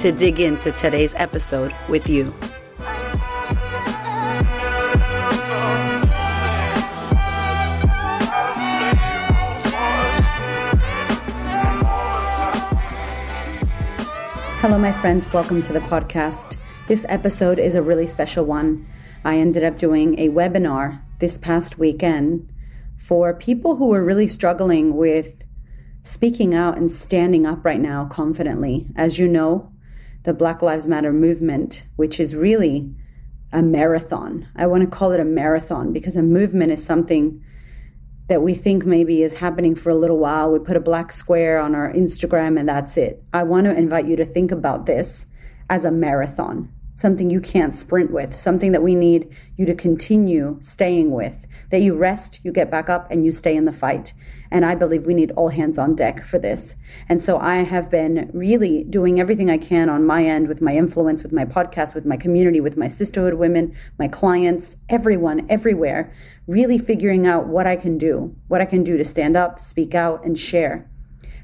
to dig into today's episode with you. Hello, my friends. Welcome to the podcast. This episode is a really special one. I ended up doing a webinar this past weekend for people who are really struggling with speaking out and standing up right now confidently. As you know, the Black Lives Matter movement, which is really a marathon. I want to call it a marathon because a movement is something that we think maybe is happening for a little while. We put a black square on our Instagram and that's it. I want to invite you to think about this as a marathon something you can't sprint with, something that we need you to continue staying with, that you rest, you get back up, and you stay in the fight. And I believe we need all hands on deck for this. And so I have been really doing everything I can on my end with my influence, with my podcast, with my community, with my sisterhood women, my clients, everyone, everywhere, really figuring out what I can do, what I can do to stand up, speak out, and share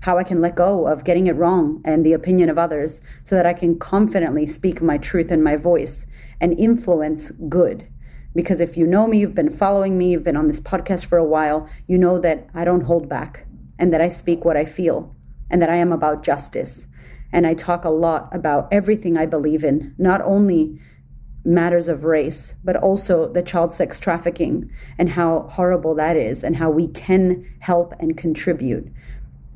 how I can let go of getting it wrong and the opinion of others so that I can confidently speak my truth and my voice and influence good. Because if you know me, you've been following me, you've been on this podcast for a while, you know that I don't hold back and that I speak what I feel and that I am about justice. And I talk a lot about everything I believe in, not only matters of race, but also the child sex trafficking and how horrible that is and how we can help and contribute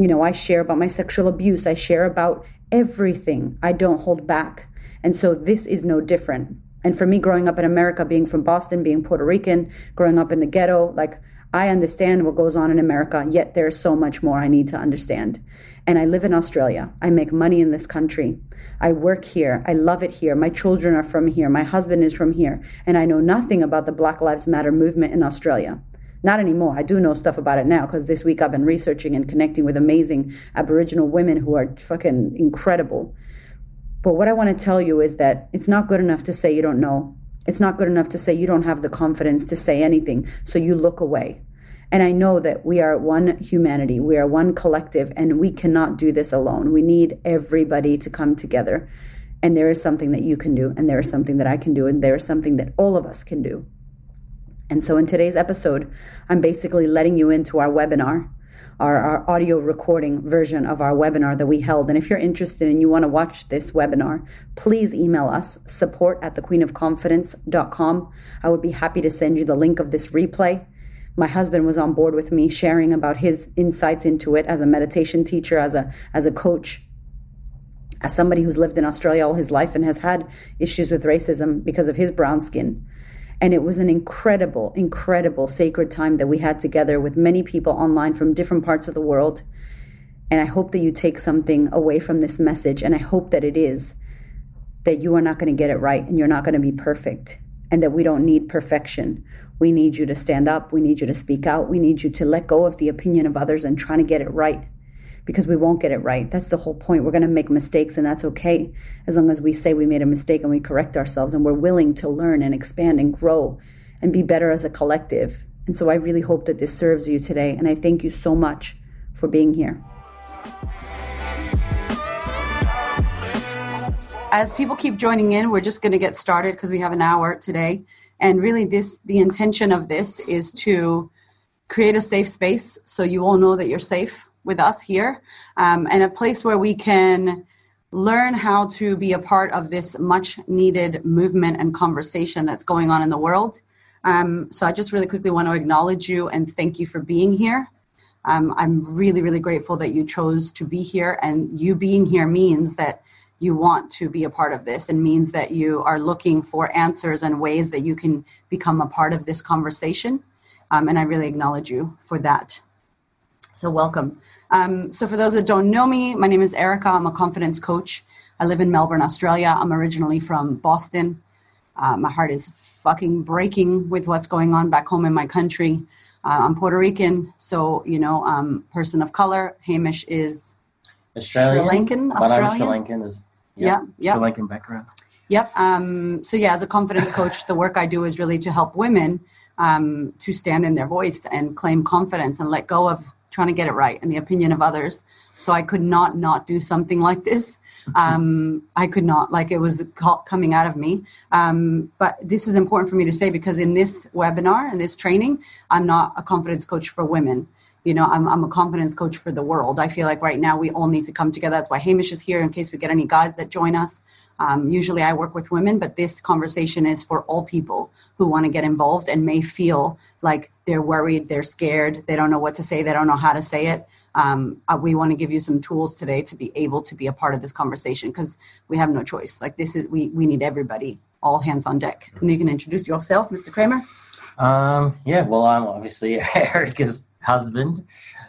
you know, I share about my sexual abuse, I share about everything. I don't hold back. And so this is no different. And for me, growing up in America, being from Boston, being Puerto Rican, growing up in the ghetto, like I understand what goes on in America, yet there's so much more I need to understand. And I live in Australia. I make money in this country. I work here. I love it here. My children are from here. My husband is from here. And I know nothing about the Black Lives Matter movement in Australia. Not anymore. I do know stuff about it now because this week I've been researching and connecting with amazing Aboriginal women who are fucking incredible. But what I want to tell you is that it's not good enough to say you don't know. It's not good enough to say you don't have the confidence to say anything, so you look away. And I know that we are one humanity, we are one collective, and we cannot do this alone. We need everybody to come together. And there is something that you can do, and there is something that I can do, and there is something that all of us can do. And so in today's episode, I'm basically letting you into our webinar, our, our, audio recording version of our webinar that we held. And if you're interested and you want to watch this webinar, please email us support at thequeenofconfidence.com. I would be happy to send you the link of this replay. My husband was on board with me sharing about his insights into it as a meditation teacher, as a as a coach, as somebody who's lived in Australia all his life and has had issues with racism because of his brown skin. And it was an incredible, incredible sacred time that we had together with many people online from different parts of the world. And I hope that you take something away from this message. And I hope that it is that you are not going to get it right and you're not going to be perfect and that we don't need perfection. We need you to stand up. We need you to speak out. We need you to let go of the opinion of others and trying to get it right because we won't get it right. That's the whole point. We're going to make mistakes, and that's okay as long as we say we made a mistake and we correct ourselves and we're willing to learn and expand and grow and be better as a collective. And so I really hope that this serves you today. And I thank you so much for being here. As people keep joining in, we're just going to get started because we have an hour today. And really, this the intention of this is to create a safe space so you all know that you're safe with us here um, and a place where we can learn how to be a part of this much needed movement and conversation that's going on in the world. Um, so I just really quickly want to acknowledge you and thank you for being here. Um, I'm really, really grateful that you chose to be here, and you being here means that you want to be a part of this and means that you are looking for answers and ways that you can become a part of this conversation. Um, and I really acknowledge you for that. So, welcome. Um, so, for those that don't know me, my name is Erica. I'm a confidence coach. I live in Melbourne, Australia. I'm originally from Boston. Uh, my heart is fucking breaking with what's going on back home in my country. Uh, I'm Puerto Rican, so you know, I'm person of color. Hamish is Australian, Sri Lankan, but I'm Sri Australian. Lankan as Yeah, yeah. Sri Lankan background. Yep. Um, so yeah, as a confidence coach, the work I do is really to help women um, to stand in their voice and claim confidence and let go of trying to get it right and the opinion of others. So I could not not do something like this. Um, I could not like it was coming out of me. Um, but this is important for me to say because in this webinar and this training, I'm not a confidence coach for women. You know, I'm, I'm a confidence coach for the world. I feel like right now we all need to come together. That's why Hamish is here in case we get any guys that join us. Um, usually I work with women, but this conversation is for all people who want to get involved and may feel like they're worried, they're scared, they don't know what to say, they don't know how to say it. Um, uh, we want to give you some tools today to be able to be a part of this conversation because we have no choice. Like this is we we need everybody, all hands on deck. And you can introduce yourself, Mr. Kramer. Um, yeah, well, I'm obviously Erica's husband,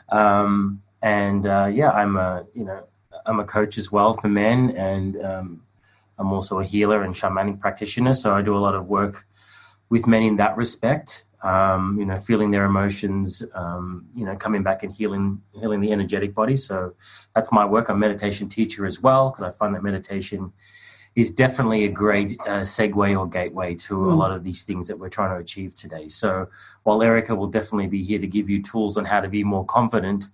um, and uh, yeah, I'm a you know I'm a coach as well for men, and um, I'm also a healer and shamanic practitioner. So I do a lot of work with men in that respect. Um, you know, feeling their emotions, um, you know, coming back and healing healing the energetic body. So that's my work. I'm a meditation teacher as well because I find that meditation is definitely a great uh, segue or gateway to a Mm. lot of these things that we're trying to achieve today. So while Erica will definitely be here to give you tools on how to be more confident,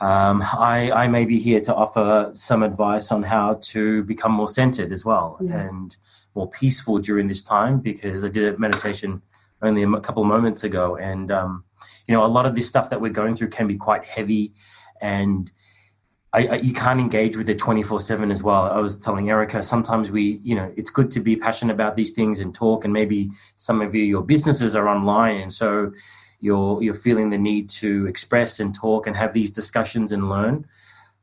um, I, I may be here to offer some advice on how to become more centered as well Yeah. and more peaceful during this time because I did a meditation only a couple of moments ago. And, um, you know, a lot of this stuff that we're going through can be quite heavy and I, I, you can't engage with it 24 7 as well. I was telling Erica, sometimes we, you know, it's good to be passionate about these things and talk. And maybe some of you, your businesses are online. And so you're, you're feeling the need to express and talk and have these discussions and learn.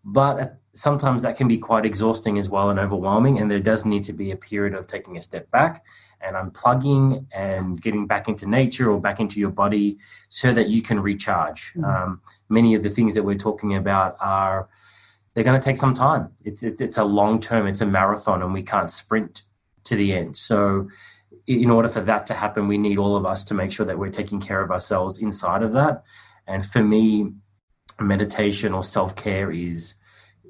But sometimes that can be quite exhausting as well and overwhelming. And there does need to be a period of taking a step back and unplugging and getting back into nature or back into your body so that you can recharge. Mhm. Um, many of the things that we're talking about are they're going to take some time. It's, it's it's a long term. It's a marathon, and we can't sprint to the end. So, in order for that to happen, we need all of us to make sure that we're taking care of ourselves inside of that. And for me, meditation or self care is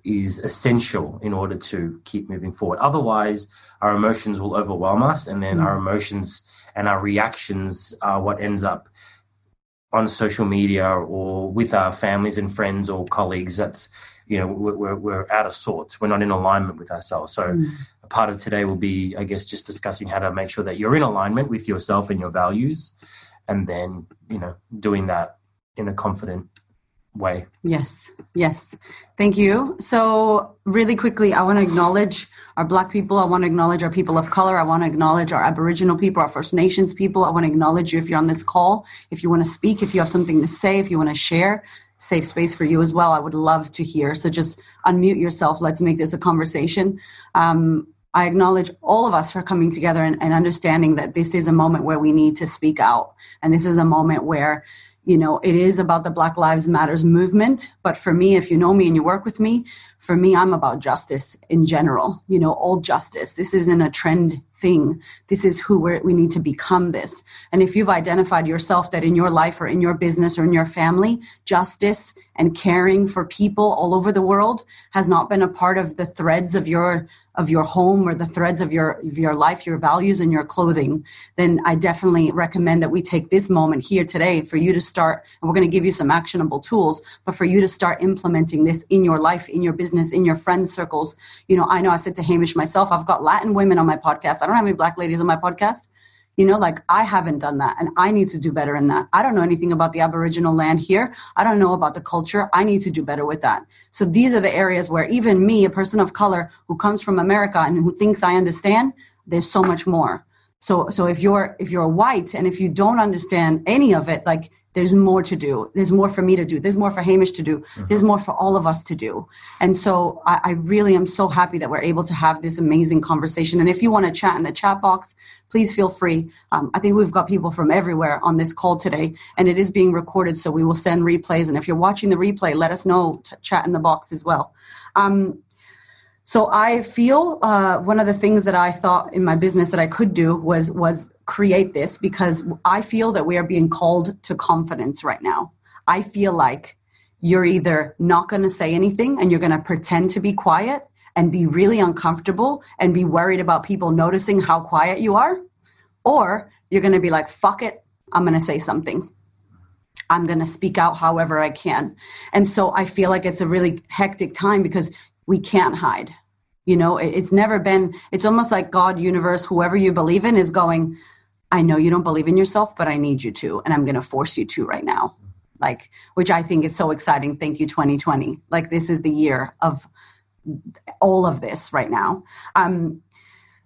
is essential in order to keep moving forward. Otherwise, our emotions will overwhelm us, and then Mm. our emotions and our reactions are what ends up on social media or with our families and friends or colleagues. That's you know we're, we're, we're out of sorts. We're not in alignment with ourselves. So Mm. a part of today will be, I guess, just discussing how to make sure that you're in alignment with yourself and your values, and then you know doing that in a confident way. Yes, yes. Thank you. So, really quickly, I want to acknowledge our Black people. I want to acknowledge our people of color. I want to acknowledge our Aboriginal people, our First Nations people. I want to acknowledge you if you're on this call. If you want to speak, if you have something to say, if you want to share, safe space for you as well. I would love to hear. So, just unmute yourself. Let's make this a conversation. Um, I acknowledge all of us for coming together and, and understanding that this is a moment where we need to speak out. And this is a moment where you know it is about the black lives matters movement but for me if you know me and you work with me for me i'm about justice in general you know all justice this isn't a trend thing. This is who we need to become this. And if you've identified yourself that in your life or in your business or in your family justice and caring for people all over the world has not been a part of the threads of your of your home or the threads of your of your life your values and your clothing then i definitely recommend that we take this moment here today for you to start and we're going to give you some actionable tools but for you to start implementing this in your life in your business in your friend circles. You know i know i said to hamish myself i've got latin women on my podcast. I don't have any black ladies on my podcast you know like i haven't done that and i need to do better in that. I don't know anything about the aboriginal land here. I don't know about the culture. I need to do better with that. So these are the areas where even me a person of color who comes from america and who thinks i understand there's so much more so so if you're if you're white and if you don't understand any of it like there's more to do. There's more for me to do. There's more for hamish to do. There's more for all of us to do. And so I, I really am so happy that we're able to have this amazing conversation. And if you want to chat in the chat box please feel free. Um, i think we've got people from everywhere on this call today and it is being recorded so we will send replays. And if you're watching the replay let us know. T- chat in the box as well. Um, So I feel uh, one of the things that I thought in my business that I could do was was create this because I feel that we are being called to confidence right now. I feel like you're either not going to say anything and you're going to pretend to be quiet and be really uncomfortable and be worried about people noticing how quiet you are, or you're going to be like, fuck it, I'm going to say something. I'm going to speak out however I can. And so I feel like it's a really hectic time because we can't hide. You know, it's never been, it's almost like God, universe, whoever you believe in is going, I know you don't believe in yourself, but I need you to, and I'm going to force you to right now. Like, which I think is so exciting. Thank you, 2020. Like, this is the year of all of this right now. Um,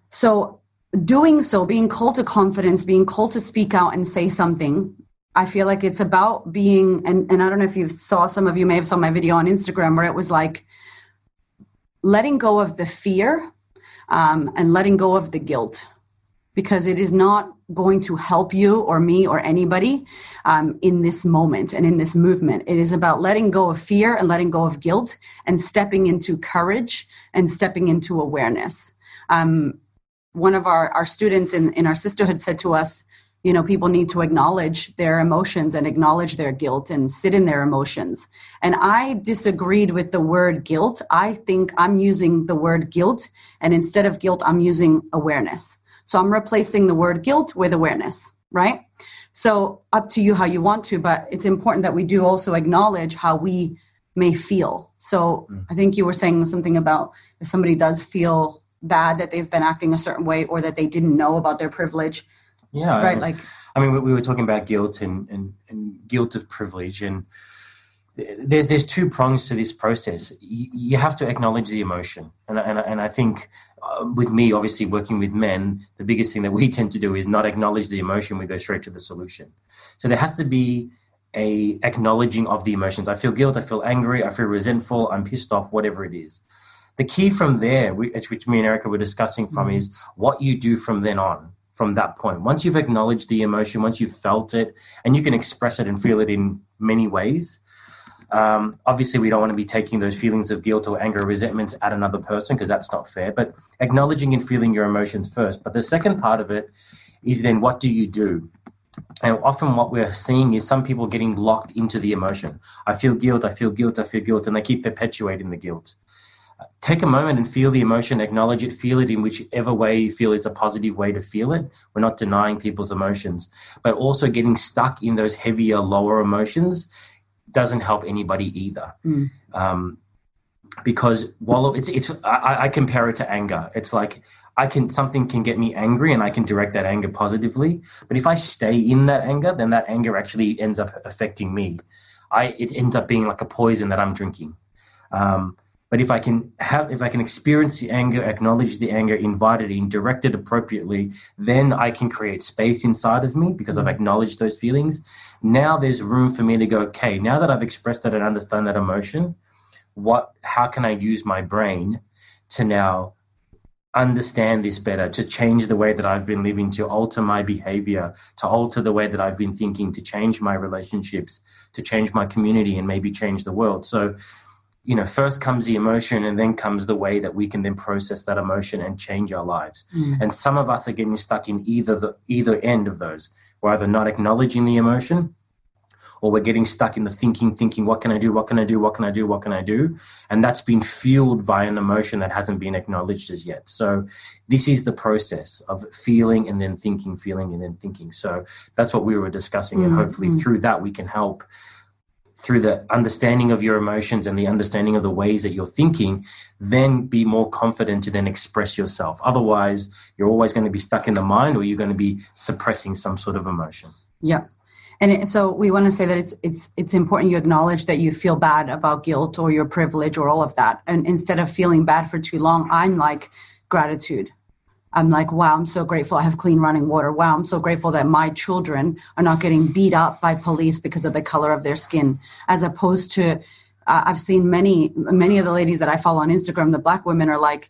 so, doing so, being called to confidence, being called to speak out and say something, I feel like it's about being, and, and I don't know if you saw, some of you may have saw my video on Instagram where it was like letting go of the fear um, and letting go of the guilt because it is not going to help you or me or anybody um, in this moment and in this movement. It is about letting go of fear and letting go of guilt and stepping into courage and stepping into awareness. Um, one of our, our students in, in our sisterhood said to us, you know, people need to acknowledge their emotions and acknowledge their guilt and sit in their emotions. And I disagreed with the word guilt. I think I'm using the word guilt, and instead of guilt, I'm using awareness so I'm replacing the word guilt with awareness, right? So up to you how you want to, but it's important that we do also acknowledge how we may feel. So mm. I think you were saying something about if somebody does feel bad that they've been acting a certain way or that they didn't know about their privilege. Yeah. Right. Like, I mean, we were talking about guilt and, and, and guilt of privilege and, there, there's two prongs to this process. You, you, have to acknowledge the emotion, and and, and I think uh, with me, obviously working with men, the biggest thing that we tend to do is not acknowledge the emotion. We go straight to the solution. So there has to be a acknowledging of the emotions. I feel guilt. I feel angry. I feel resentful. I'm pissed off. Whatever it is. The key from there, which me and Erica were discussing from, mm-hmm. is what you do from then on from that point. Once you've acknowledged the emotion, once you've felt it, and you can express it and feel it in many ways, um, obviously, we don't want to be taking those feelings of guilt or anger or resentments at another person because that's not fair, but acknowledging and feeling your emotions first. But the second part of it is then what do you do? And often what we're seeing is some people getting locked into the emotion. I feel guilt, I feel guilt, I feel guilt, and they keep perpetuating the guilt. Take a moment and feel the emotion, acknowledge it, feel it in whichever way you feel is a positive way to feel it. We're not denying people's emotions, but also getting stuck in those heavier, lower emotions doesn't help anybody either. Mm. Um, because while it's it's I, I, compare it to anger. It's like I can something can get me angry and I can direct that anger positively. But if I stay in that anger, then that anger actually ends up affecting me. I it ends up being like a poison that I'm drinking. Um, but if I can have, if I can experience the anger, acknowledge the anger, invite it in, direct it appropriately, then I can create space inside of me because I've mm-hmm. acknowledged those feelings. Now there's room for me to go, okay, now that I've expressed that and understand that emotion, what, how can I use my brain to now understand this better, to change the way that I've been living, to alter my behavior, to alter the way that I've been thinking, to change my relationships, to change my community, and maybe change the world. So you know, first comes the emotion and then comes the way that we can then process that emotion and change our lives. Mm. And some of us are getting stuck in either the either end of those. We're either not acknowledging the emotion or we're getting stuck in the thinking, thinking, what can I do? What can I do? What can I do? What can I do? And that's been fueled by an emotion that hasn't been acknowledged as yet. So this is the process of feeling and then thinking, feeling and then thinking. So that's what we were discussing. Mm-hmm. And hopefully mm. through that we can help through the understanding of your emotions and the understanding of the ways that you're thinking, then be more confident to then express yourself. Otherwise, you're always going to be stuck in the mind or you're going to be suppressing some sort of emotion. Yeah. And so we want to say that it's it's it's important you acknowledge that you feel bad about guilt or your privilege or all of that. And instead of feeling bad for too long, I'm like gratitude I'm like, wow, I'm so grateful I have clean running water. Wow, I'm so grateful that my children are not getting beat up by police because of the color of their skin, as opposed to uh, I've seen many many of the ladies that I follow on Instagram, the black women are like,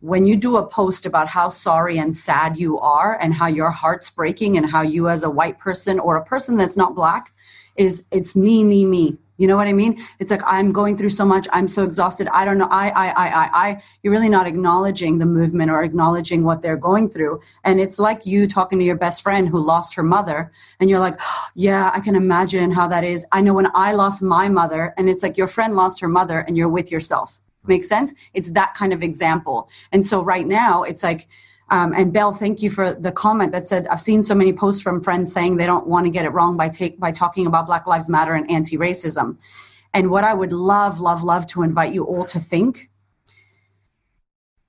when you do a post about how sorry and sad you are and how your heart's breaking and how you as a white person or a person that's not black is it's me me me You know what I mean? It's like I'm going through so much. I'm so exhausted. I don't know. I, I, I, I, I. You're really not acknowledging the movement or acknowledging what they're going through. And it's like you talking to your best friend who lost her mother, and you're like, "Yeah, I can imagine how that is." I know when I lost my mother, and it's like your friend lost her mother, and you're with yourself. Make sense? It's that kind of example. And so right now, it's like um, and Bell, thank you for the comment that said I've seen so many posts from friends saying they don't want to get it wrong by take by talking about Black Lives Matter and anti-racism. And what I would love, love, love to invite you all to think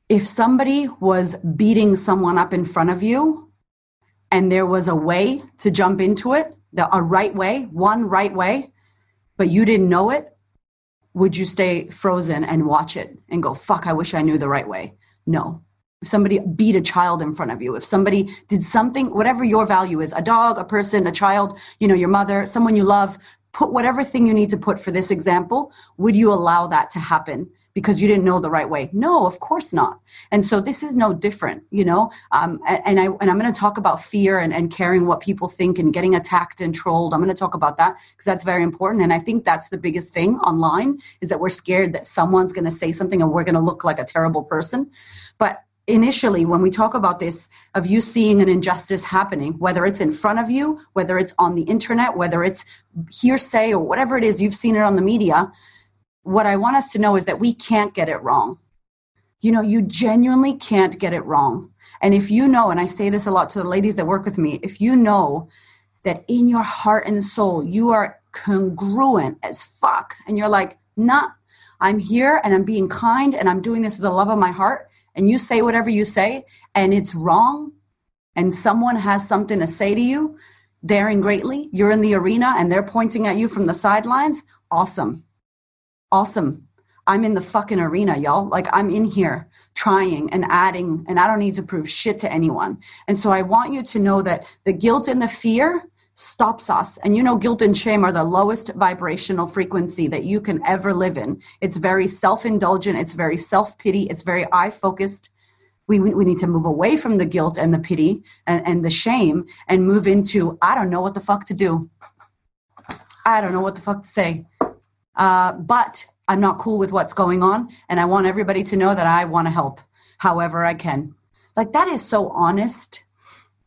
if somebody was beating someone up in front of you and there was a way to jump into it, the, a right way, one right way, but you didn't know it, would you stay frozen and watch it and go, fuck, I wish I knew the right way? No, if somebody beat a child in front of you, if somebody did something, whatever your value is, a dog, a person, a child, you know, your mother, someone you love, put whatever thing you need to put for this example, would you allow that to happen? because you didn't know the right way. No, of course not. And so this is no different, you know. Um, and I and I'm going to talk about fear and, and caring what people think and getting attacked and trolled. I'm going to talk about that because that's very important. And I think that's the biggest thing online is that we're scared that someone's going to say something and we're going to look like a terrible person. But initially when we talk about this of you seeing an injustice happening whether it's in front of you whether it's on the internet whether it's hearsay or whatever it is you've seen it on the media what i want us to know is that we can't get it wrong. You know you genuinely can't get it wrong. And if you know and i say this a lot to the ladies that work with me if you know that in your heart and soul you are congruent as fuck and you're like nah i'm here and i'm being kind and i'm doing this with the love of my heart and you say whatever you say and it's wrong and someone has something to say to you daring greatly you're in the arena and they're pointing at you from the sidelines awesome. Awesome. I'm in the fucking arena y'all. Like i'm in here trying and adding and i don't need to prove shit to anyone. And so i want you to know that the guilt and the fear stops us. And you know, guilt and shame are the lowest vibrational frequency that you can ever live in. It's very self indulgent, it's very self pity, it's very I focused. We, we need to move away from the guilt and the pity and, and the shame and move into, I don't know what the fuck to do. I don't know what the fuck to say. Uh, but I'm not cool with what's going on. And I want everybody to know that I want to help however I can. Like, that is so honest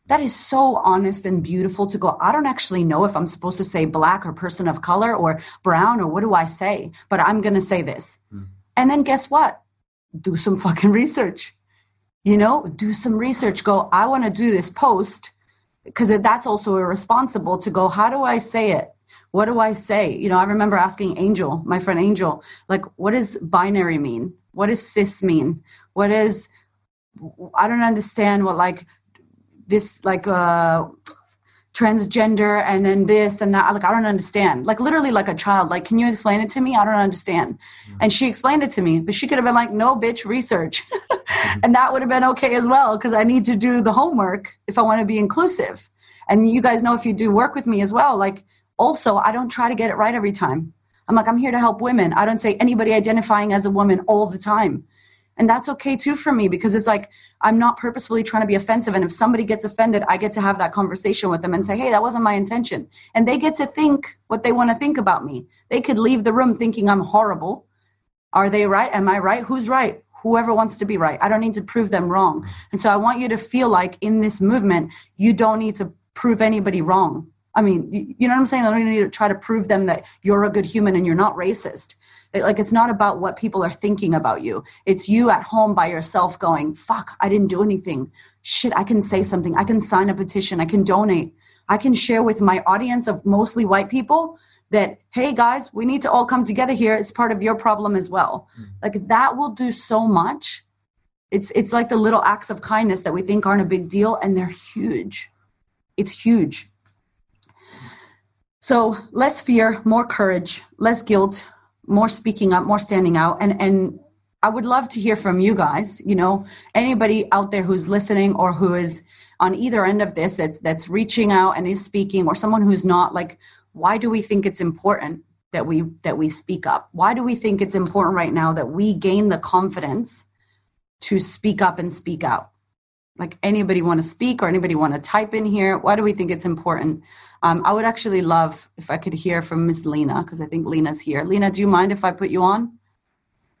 that is so honest and beautiful to go i don't actually know if i'm supposed to say black or person of color or brown or what do i say but i'm going to say this. Mm. and then guess what? Do some fucking research. You know do some research. Go i want to do this post because that's also irresponsible to go how do i say it? What do i say? You know i remember asking angel my friend angel like what does binary mean? What does cis mean? What is i don't understand what like this like uh transgender and then this and that. Like i don't understand. Like literally like a child. Like can you explain it to me? I don't understand. Mm-hmm. and she explained it to me but she could have been like no bitch research. Mm-hmm. and that would have been okay as well because i need to do the homework if i want to be inclusive. And you guys know if you do work with me as well like also i don't try to get it right every time. I'm like i'm here to help women. I don't say anybody identifying as a woman all the time and that's okay too for me because it's like I'm not purposefully trying to be offensive. And if somebody gets offended, I get to have that conversation with them and say, hey, that wasn't my intention. And they get to think what they want to think about me. They could leave the room thinking I'm horrible. Are they right? Am I right? Who's right? Whoever wants to be right. I don't need to prove them wrong. And so I want you to feel like in this movement, you don't need to prove anybody wrong. I mean, you know what I'm saying? I don't need to try to prove them that you're a good human and you're not racist like it's not about what people are thinking about you. It's you at home by yourself going, fuck, I didn't do anything. Shit, I can say something. I can sign a petition. I can donate. I can share with my audience of mostly white people that, hey guys, we need to all come together here. It's part of your problem as well. Mm. Like that will do so much. It's it's like the little acts of kindness that we think aren't a big deal and they're huge. It's huge. So less fear, more courage, less guilt, more speaking up, more standing out. And, and I would love to hear from you guys, you know, anybody out there who's listening or who is on either end of this that's that's reaching out and is speaking or someone who's not like why do we think it's important that we that we speak up why do we think it's important right now that we gain the confidence to speak up and speak out like anybody want to speak or anybody want to type in here? Why do we think it's important? Um, I would actually love if I could hear from Miss Lena because I think Lena's here. Lena, do you mind if I put you on?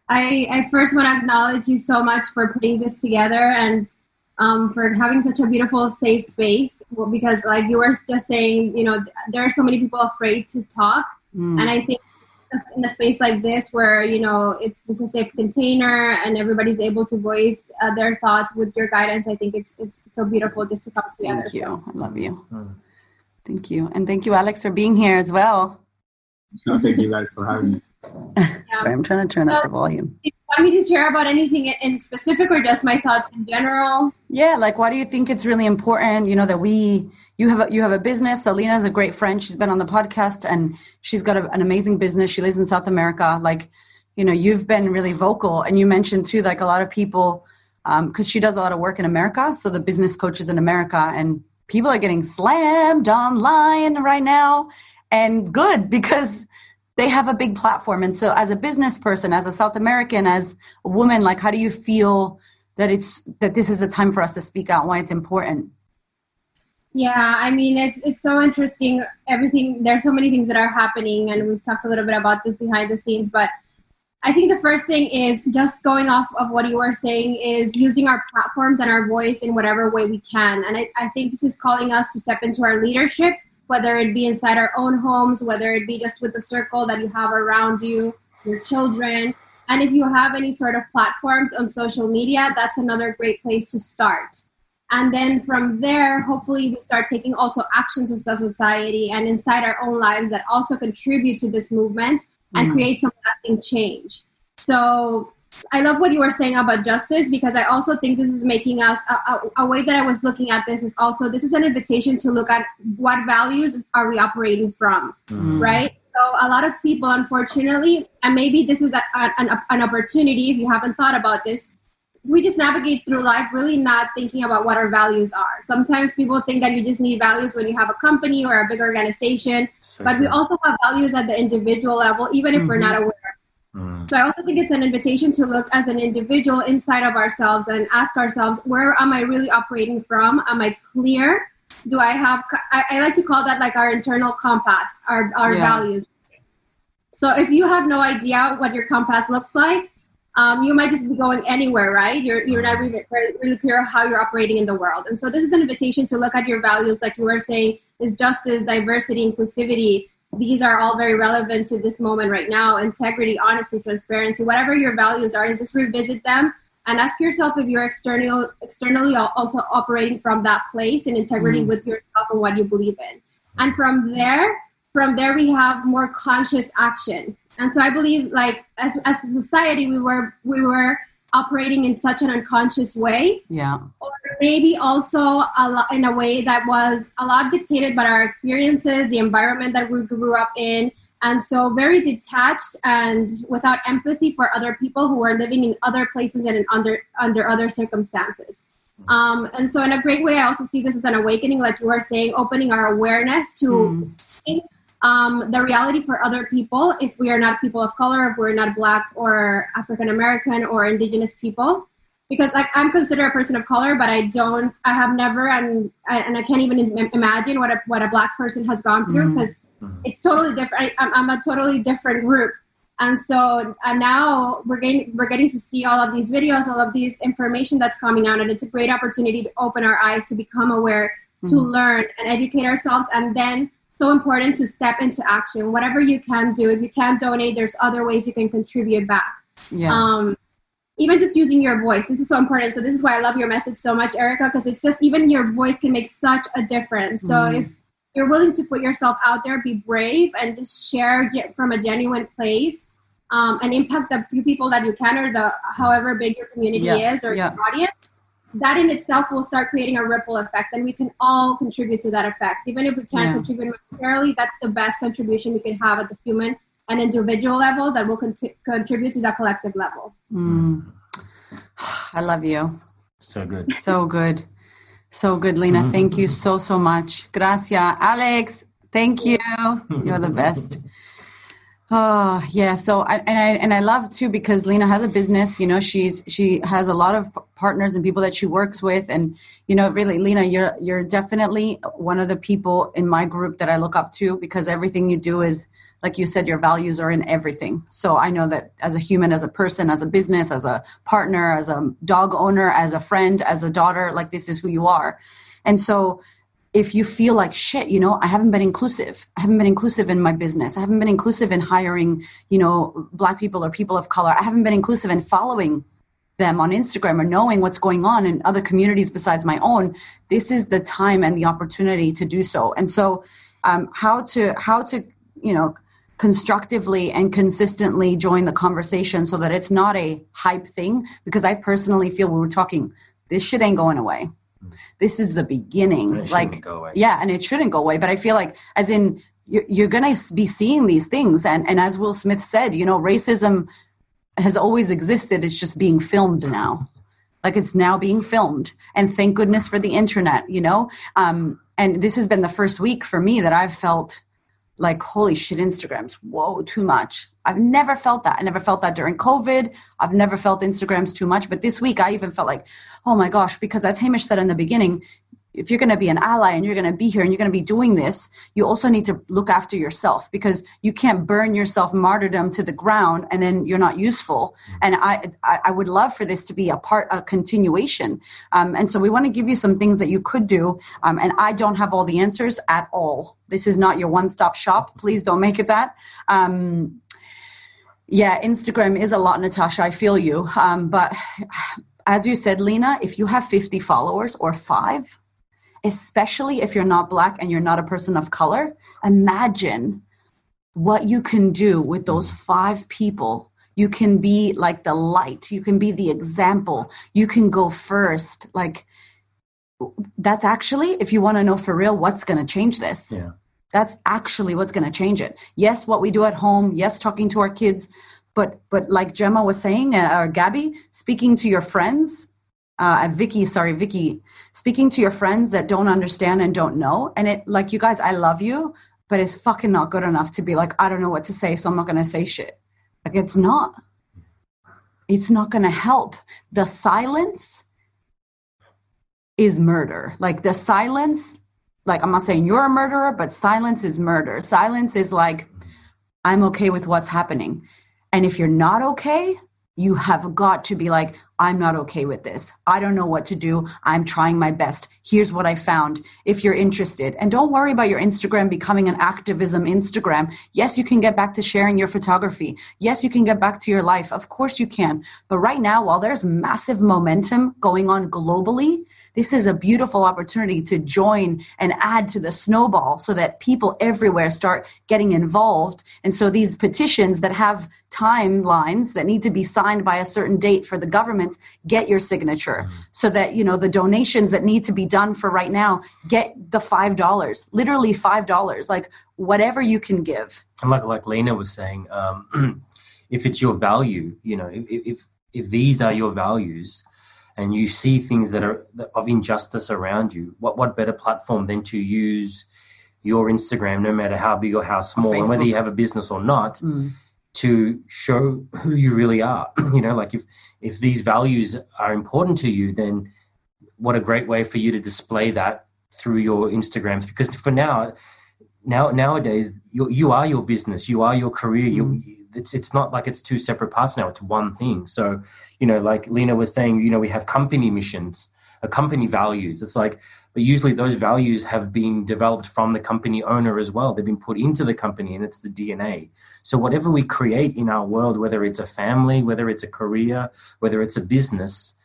I, I first want to acknowledge you so much for putting this together and um, for having such a beautiful, safe space. Well, because, like you were just saying, you know, there are so many people afraid to talk, mm. and I think in a space like this where you know it's just a safe container and everybody's able to voice uh, their thoughts with your guidance i think it's it's so beautiful just to come together thank you i love you mm. Thank you and thank you alex for being here as well no, thank you guys for having me yeah. sorry i'm trying to turn so, up the volume Do you want me to share about anything in specific or just my thoughts in general? Yeah, like why do you think it's really important? You know that we you have a, you have a business. Selena is a great friend. She's been on the podcast and she's got a, an amazing business. She lives in South America. Like, you know, you've been really vocal, and you mentioned too, like a lot of people, because um, she does a lot of work in America. So the business coaches in America and people are getting slammed online right now, and good because they have a big platform. And so, as a business person, as a South American, as a woman, like, how do you feel that it's that this is the time for us to speak out? Why it's important? Yeah, I mean, it's it's so interesting. Everything there's so many things that are happening, and we've talked a little bit about this behind the scenes. But I think the first thing is just going off of what you were saying is using our platforms and our voice in whatever way we can. And I, I think this is calling us to step into our leadership whether it be inside our own homes, whether it be just with the circle that you have around you, your children. And if you have any sort of platforms on social media, that's another great place to start. And then from there, hopefully, we start taking also actions as a society and inside our own lives that also contribute to this movement and mm. create some lasting change. So I love what you were saying about justice because I also think this is making us a, a, a, way that I was looking at this is also this is an invitation to look at what values are we operating from, mm. right? So a lot of people, unfortunately, and maybe this is a, an, an opportunity if you haven't thought about this. We just navigate through life really not thinking about what our values are. Sometimes people think that you just need values when you have a company or a big organization, so but true. we also have values at the individual level, even if mm-hmm. we're not aware Mm. So I also think it's an invitation to look as an individual inside of ourselves and ask ourselves, where am I really operating from? Am I clear? Do I have, I, I like to call that like our internal compass, our, our yeah. values. So if you have no idea what your compass looks like, um, you might just be going anywhere, right? You're, you're not really, really clear how you're operating in the world. And so this is an invitation to look at your values, like you were saying, is justice, diversity, inclusivity, these are all very relevant to this moment right now integrity honesty transparency whatever your values are is just revisit them and ask yourself if you're external, externally also operating from that place in integrity mm. with yourself and what you believe in and from there from there we have more conscious action and so i believe like as, as a society we were we were operating in such an unconscious way. Yeah. Or maybe also a lot, in a way that was a lot dictated by our experiences, the environment that we grew up in. And so very detached and without empathy for other people who are living in other places and under under other circumstances. Um, and so in a great way, I also see this as an awakening, like you were saying, opening our awareness to mm um, the reality for other people if we are not people of color, if we're not black or African American or indigenous people. Because like I'm considered a person of color, but I don't, I have never, and and I can't even imagine what a what a black person has gone through because mm-hmm. it's totally different. I, I'm a totally different group, and so and now we're getting we're getting to see all of these videos, all of these information that's coming out, and it's a great opportunity to open our eyes to become aware, mm-hmm. to learn and educate ourselves, and then so important to step into action. Whatever you can do, if you can't donate, there's other ways you can contribute back. Yeah. Um, even just using your voice, this is so important. So this is why I love your message so much, Erica, because it's just even your voice can make such a difference. So mm. if you're willing to put yourself out there, be brave, and just share from a genuine place, um, and impact the few people that you can, or the however big your community yeah. is or yeah. your audience that in itself will start creating a ripple effect and we can all contribute to that effect. Even if we can't yeah. contribute monetarily that's the best contribution we can have at the human and individual level that will contribute to the collective level. Mm. i love you. So good. So good. So good lena. Mm-hmm. thank you so so much. Gracias. Alex thank you. You're the best Oh yeah, so I, and I and I love too because Lena has a business. You know, she's she has a lot of partners and people that she works with, and you know, really, Lena, you're you're definitely one of the people in my group that I look up to because everything you do is like you said, your values are in everything. So I know that as a human, as a person, as a business, as a partner, as a dog owner, as a friend, as a daughter, like this is who you are, and so if you feel like shit, you know, I haven't been inclusive. I haven't been inclusive in my business. I haven't been inclusive in hiring, you know, black people or people of color. I haven't been inclusive in following them on Instagram or knowing what's going on in other communities besides my own. This is the time and the opportunity to do so. And so, um, how to how to you know constructively and consistently join the conversation so that it's not a hype thing. Because I personally feel we were talking, this shit ain't going away this is the beginning. Like yeah and it shouldn't go away. But i feel like as in you're, you're going to be seeing these things. And and as will smith said you know racism has always existed. It's just being filmed now. Like it's now being filmed. And thank goodness for the internet you know? Um and this has been the first week for me that i've felt like holy shit instagrams. Whoa too much. I've never felt that. I never felt that during covid. I've never felt instagrams too much. But this week i even felt like oh my gosh because as hamish said in the beginning if you're going to be an ally and you're going to be here and you're going to be doing this, you also need to look after yourself because you can't burn yourself martyrdom to the ground and then you're not useful. Mm-hmm. And I, I would love for this to be a part, a continuation. Um, and so we want to give you some things that you could do. Um, and I don't have all the answers at all. This is not your one stop shop. Please don't make it that. Um, yeah, Instagram is a lot, Natasha. I feel you. Um, but as you said, Lena, if you have 50 followers or five, especially if you're not black and you're not a person of color, imagine what you can do with those five people. You can be like the light, you can be the example, you can go first. Like, that's actually, if you want to know for real, what's going to change this. Yeah. That's actually what's going to change it. Yes, what we do at home. Yes, talking to our kids. But, but like Gemma was saying, uh, or Gabby, speaking to your friends, uh, Vicky, sorry, Vicky, speaking to your friends that don't understand and don't know. And it, like, you guys, I love you, but it's fucking not good enough to be like, I don't know what to say, so I'm not going to say shit. Like, it's not. It's not going to help. The silence is murder. Like, the silence, like, I'm not saying you're a murderer, but silence is murder. Silence is like, I'm okay with what's happening. And if you're not okay, you have got to be like, I'm not okay with this. I don't know what to do. I'm trying my best. Here's what I found. If you're interested, and don't worry about your Instagram becoming an activism Instagram. Yes, you can get back to sharing your photography. Yes, you can get back to your life. Of course you can. But right now, while there's massive momentum going on globally, this is a beautiful opportunity to join and add to the snowball so that people everywhere start getting involved. And so these petitions that have timelines that need to be signed by a certain date for the governments get your signature mm-hmm. so that you know the donations that need to be done for right now get the five dollars literally five dollars like whatever you can give and like like lena was saying um, if it's your value you know if, if if these are your values and you see things that are of injustice around you, what what better platform than to use your Instagram, no matter how big or how small, and whether you have a business or not, mm. to show who you really are. you know, like if if these values are important to you, then what a great way for you to display that through your Instagrams. Because for now, now nowadays, you you are your business, you are your career. Mm. You it's it's not like it's two separate parts now. It's one thing. So, you know, like Lena was saying, you know, we have company missions, a company values. It's like, but usually those values have been developed from the company owner as well. They've been put into the company, and it's the DNA. So whatever we create in our world, whether it's a family, whether it's a career, whether it's a business,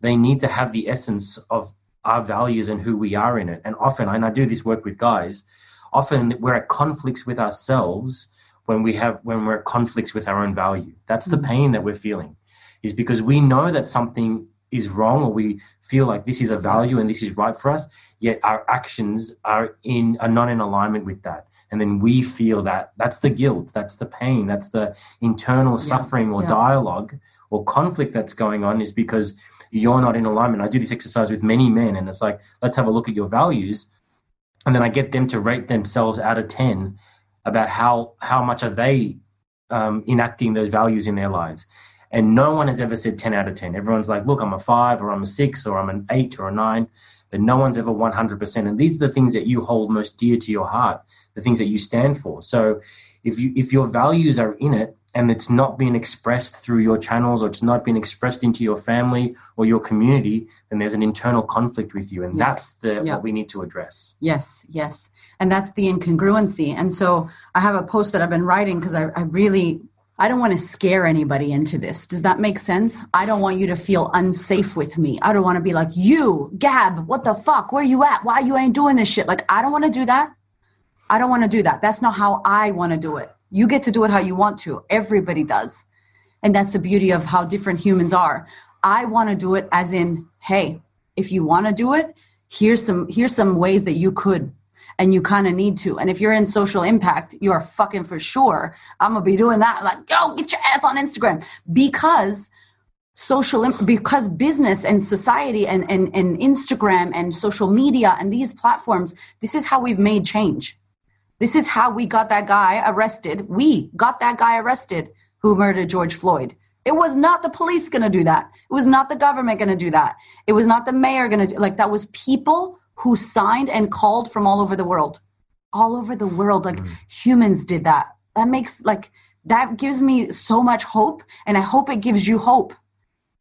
they need to have the essence of our values and who we are in it. And often, and I do this work with guys, often we're at conflicts with ourselves when we have when we're at conflicts with our own value. That's the mm. pain that we're feeling, is because we know that something is wrong or we feel like this is a value and this is right for us, yet our actions are in are not in alignment with that. And then we feel that that's the guilt, that's the pain, that's the internal yeah. suffering or yeah. dialogue or conflict that's going on is because you're not in alignment. I do this exercise with many men, and it's like, let's have a look at your values. And then I get them to rate themselves out of 10 about how how much are they um, enacting those values in their lives. And no one has ever said 10 out of 10. Everyone's like, look, I'm a five or I'm a six or I'm an eight or a nine, but no one's ever 100%. And these are the things that you hold most dear to your heart, the things that you stand for. So if you if your values are in it and it's not being expressed through your channels or it's not being expressed into your family or your community then there's an internal conflict with you and yeah. that's the yeah. what we need to address yes yes and that's the incongruency and so i have a post that i've been writing because I, I really I don't want to scare anybody into this. Does that make sense? I don't want you to feel unsafe with me. I don't want to be like, you, Gab, what the fuck? Where you at? Why you ain't doing this shit? Like, I don't want to do that. I don't want to do that. That's not how I want to do it. You get to do it how you want to. Everybody does. And that's the beauty of how different humans are. I want to do it as in, hey, if you want to do it, here's some here's some ways that you could and you kind of need to. And if you're in social impact, you are fucking for sure. I'm gonna be doing that. Like, yo, get your ass on Instagram because social because business and society and, and, and Instagram and social media and these platforms, this is how we've made change. This is how we got that guy arrested. We got that guy arrested who murdered George Floyd. It was not the police going to do that. It was not the government going to do that. It was not the mayor going to do like that was people who signed and called from all over the world. All over the world like mm. humans did that. That makes like that gives me so much hope and I hope it gives you hope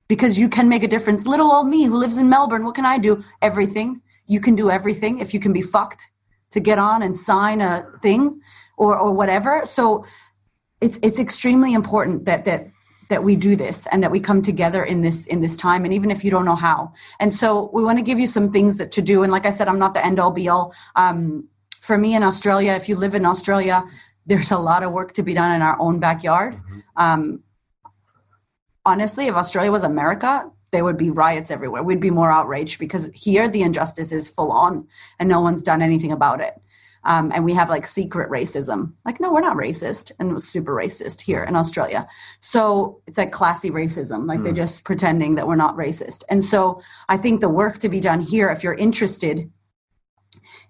because you can make a difference. Little old me who lives in Melbourne, what can I do? Everything. You can do everything if you can be fucked to get on and sign a thing or or whatever. So it's it's extremely important that that that we do this and that we come together in this in this time and even if you don't know how and so we want to give you some things that to do and like i said i'm not the end all be all um, for me in australia if you live in australia there's a lot of work to be done in our own backyard mm-hmm. um, honestly if australia was america there would be riots everywhere. We'd be more outraged because here the injustice is full on and no one's done anything about it. Um, and we have like secret racism. Like, no, we're not racist, and it was super racist here in Australia. So it's like classy racism. Like mm. they're just pretending that we're not racist. And so I think the work to be done here, if you're interested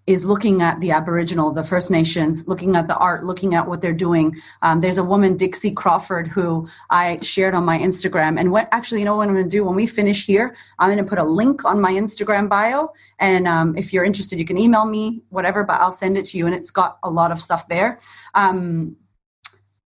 is looking at the Aboriginal, the First Nations, looking at the art, looking at what they're doing. Um, there's a woman, Dixie Crawford, who I shared on my Instagram. And what actually, you know what I'm going to do? When we finish here, I'm going to put a link on my Instagram bio. And um, if you're interested, you can email me, whatever, but I'll send it to you. And it's got a lot of stuff there. Um,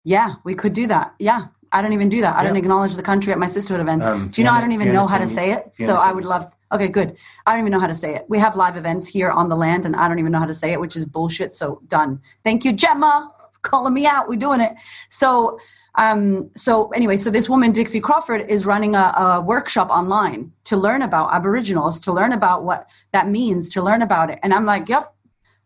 yeah, we could do that. Yeah. I don't even do that. I don't acknowledge the country at my Sistahood events. Um, do you know I don't even know how to say it? So I would love Okay, good. I don't even know how to say it. We have live events here on the land, and I don't even know how to say it, which is bullshit. So done. Thank you, Gemma, calling me out. We're doing it. So, um, so anyway, so this woman, Dixie Crawford, is running a, a workshop online to learn about Aboriginals, to learn about what that means, to learn about it. And I'm like, yep,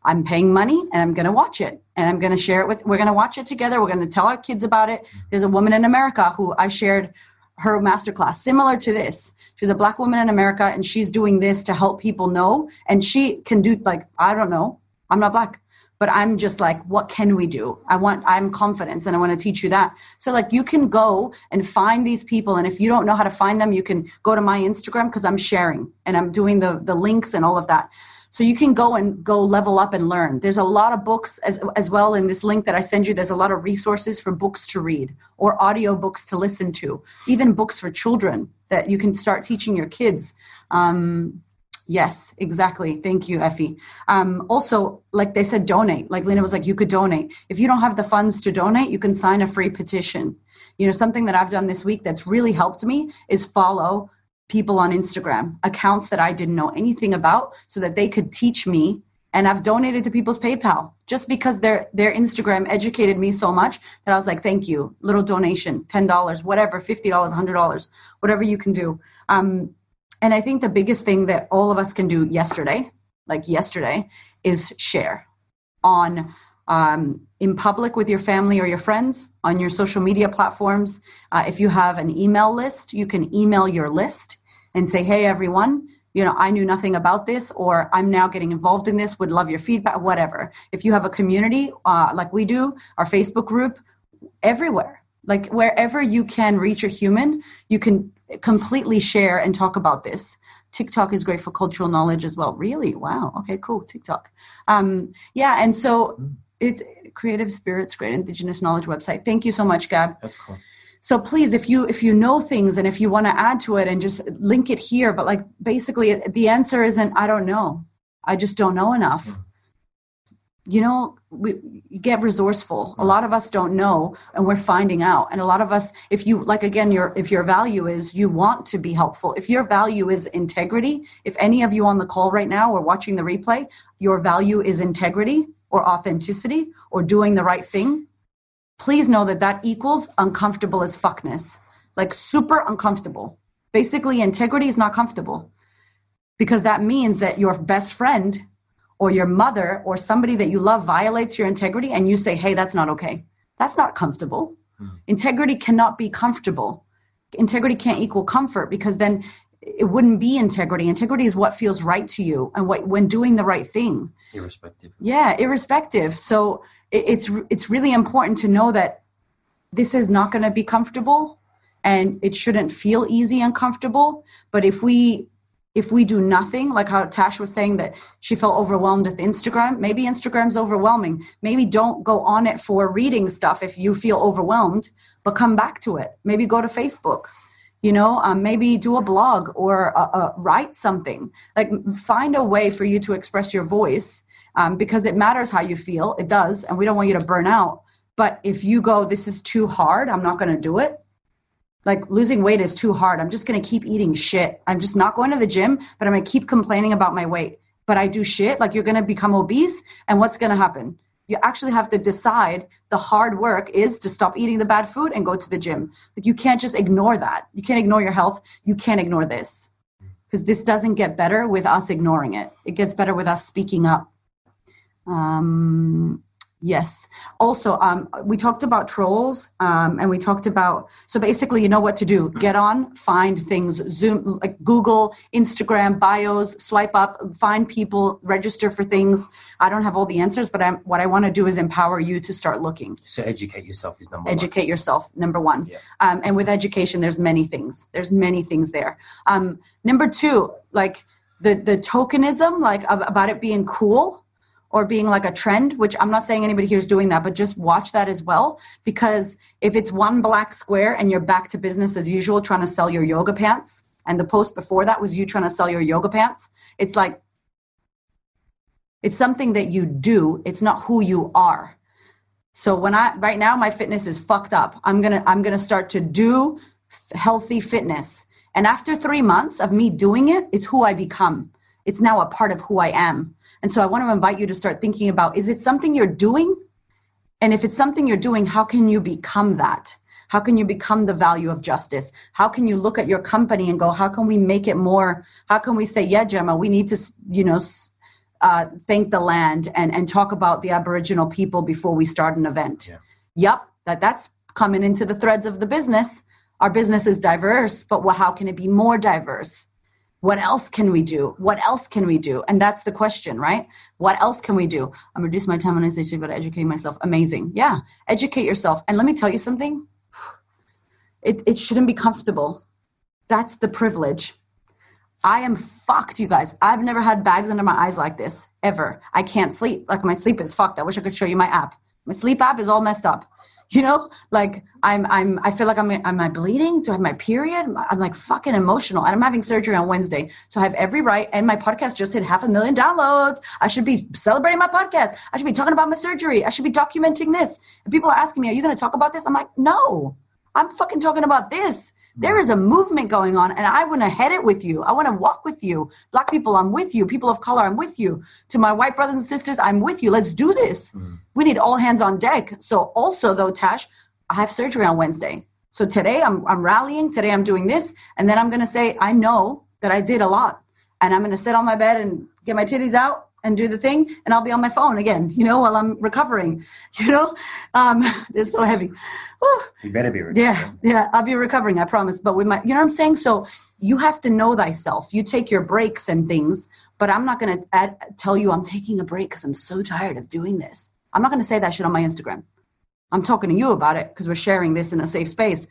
I'm paying money and I'm going to watch it and I'm going to share it with, we're going to watch it together. We're going to tell our kids about it. There's a woman in America who I shared her masterclass similar to this she's a black woman in america and she's doing this to help people know. And she can do like i don't know. I'm not black. But i'm just like what can we do? I want i'm confidence and i want to teach you that. So like you can go and find these people and if you don't know how to find them you can go to my instagram because i'm sharing and i'm doing the the links and all of that so you can go and go level up and learn. There's a lot of books as, as well in this link that I send you. There's a lot of resources for books to read or audio books to listen to, even books for children that you can start teaching your kids. Um, Yes, exactly. Thank you, Effie. Um, also, like they said, donate. Like Lena was like, you could donate. If you don't have the funds to donate, you can sign a free petition. You know, something that I've done this week that's really helped me is follow people on Instagram, accounts that I didn't know anything about, so that they could teach me. And I've donated to people's PayPal just because their their Instagram educated me so much that I was like, thank you, little donation, ten dollars, whatever, fifty dollars, hundred dollars, whatever you can do. Um, and I think the biggest thing that all of us can do yesterday, like yesterday, is share on um, in public with your family or your friends, on your social media platforms. Uh, if you have an email list, you can email your list and say, hey, everyone, you know, I knew nothing about this, or I'm now getting involved in this, would love your feedback, whatever. If you have a community uh, like we do, our Facebook group, everywhere, like wherever you can reach a human, you can completely share and talk about this. TikTok is great for cultural knowledge as well. Really? Wow. Okay, cool. TikTok. Um, yeah. And so it's Creative Spirits, Great Indigenous Knowledge website. Thank you so much, Gab. That's cool. So please, if you if you know things and if you want to add to it and just link it here, but like basically the answer isn't I don't know. I just don't know enough. Mm. You know, we get resourceful. A lot of us don't know and we're finding out. And a lot of us if you like again your if your value is you want to be helpful. If your value is integrity, if any of you on the call right now or watching the replay, your value is integrity or authenticity or doing the right thing, please know that that equals uncomfortable as fuckness. Like super uncomfortable. Basically, integrity is not comfortable because that means that your best friend or your mother or somebody that you love violates your integrity and you say, hey, that's not okay. That's not comfortable. Hmm. Integrity cannot be comfortable. Integrity can't equal comfort because then it wouldn't be integrity. Integrity is what feels right to you and what when doing the right thing Irrespective. yeah irrespective. So it, it's it's really important to know that this is not going to be comfortable and it shouldn't feel easy and comfortable. But if we if we do nothing like how tash was saying that she felt overwhelmed with instagram maybe instagram's overwhelming. Maybe don't go on it for reading stuff if you feel overwhelmed but come back to it. Maybe go to facebook you know um, maybe do a blog or uh, uh, write something. Like find a way for you to express your voice um, because it matters how you feel. It does and we don't want you to burn out. But if you go this is too hard i'm not going to do it like losing weight is too hard. I'm just going to keep eating shit. I'm just not going to the gym but i'm going to keep complaining about my weight. But i do shit like you're going to become obese and what's going to happen? You actually have to decide the hard work is to stop eating the bad food and go to the gym. Like you can't just ignore that. You can't ignore your health. You can't ignore this because this doesn't get better with us ignoring it. It gets better with us speaking up um, yes. Also, um, we talked about trolls, um, and we talked about so basically, you know what to do. Get on, find things, Zoom, like Google, Instagram, bios, swipe up, find people, register for things. I don't have all the answers, but I'm, what I want to do is empower you to start looking So educate yourself is number one. educate yourself number one Yeah. um, and with education there's many things there's many things there um, number two like the the tokenism like about it being cool or being like a trend which i'm not saying anybody here is doing that but just watch that as well because if it's one black square and you're back to business as usual trying to sell your yoga pants and the post before that was you trying to sell your yoga pants it's like it's something that you do it's not who you are so when I right now my fitness is fucked up. I'm going to I'm going to start to do healthy fitness. And after 3 months of me doing it, it's who I become. It's now a part of who I am. And so I want to invite you to start thinking about is it something you're doing? And if it's something you're doing, how can you become that? How can you become the value of justice? How can you look at your company and go, how can we make it more? How can we say, yeah, Gemma, we need to, you know, uh, thank the land and, and talk about the Aboriginal people before we start an event. Yeah. Yep, that, that's coming into the threads of the business. Our business is diverse, but well, how can it be more diverse? What else can we do? What else can we do? And that's the question, right? What else can we do? I'm reducing my time on stage, but educating myself. Amazing. Yeah, educate yourself. And let me tell you something. It, it shouldn't be comfortable. That's the privilege. I am fucked, you guys. I've never had bags under my eyes like this ever. I can't sleep. Like my sleep is fucked. I wish I could show you my app. My sleep app is all messed up. You know, like I'm, I'm, I feel like I'm, am I bleeding? Do I have my period? I'm like fucking emotional, and I'm having surgery on Wednesday, so I have every right. And my podcast just hit half a million downloads. I should be celebrating my podcast. I should be talking about my surgery. I should be documenting this. And people are asking me, "Are you going to talk about this?" I'm like, "No, I'm fucking talking about this." There is a movement going on, and I want to head it with you. I want to walk with you. Black people, I'm with you. People of color, I'm with you. To my white brothers and sisters, I'm with you. Let's do this. Mm. We need all hands on deck. So, also, though, Tash, I have surgery on Wednesday. So, today I'm, I'm rallying. Today I'm doing this. And then I'm going to say, I know that I did a lot. And I'm going to sit on my bed and get my titties out and do the thing. And I'll be on my phone again, you know, while I'm recovering. You know, um, they're so heavy. Whew. You better be ready. Yeah, yeah, I'll be recovering, I promise. But with my, you know what I'm saying? So you have to know thyself. You take your breaks and things, but I'm not going to tell you I'm taking a break because I'm so tired of doing this. I'm not going to say that shit on my Instagram. I'm talking to you about it because we're sharing this in a safe space.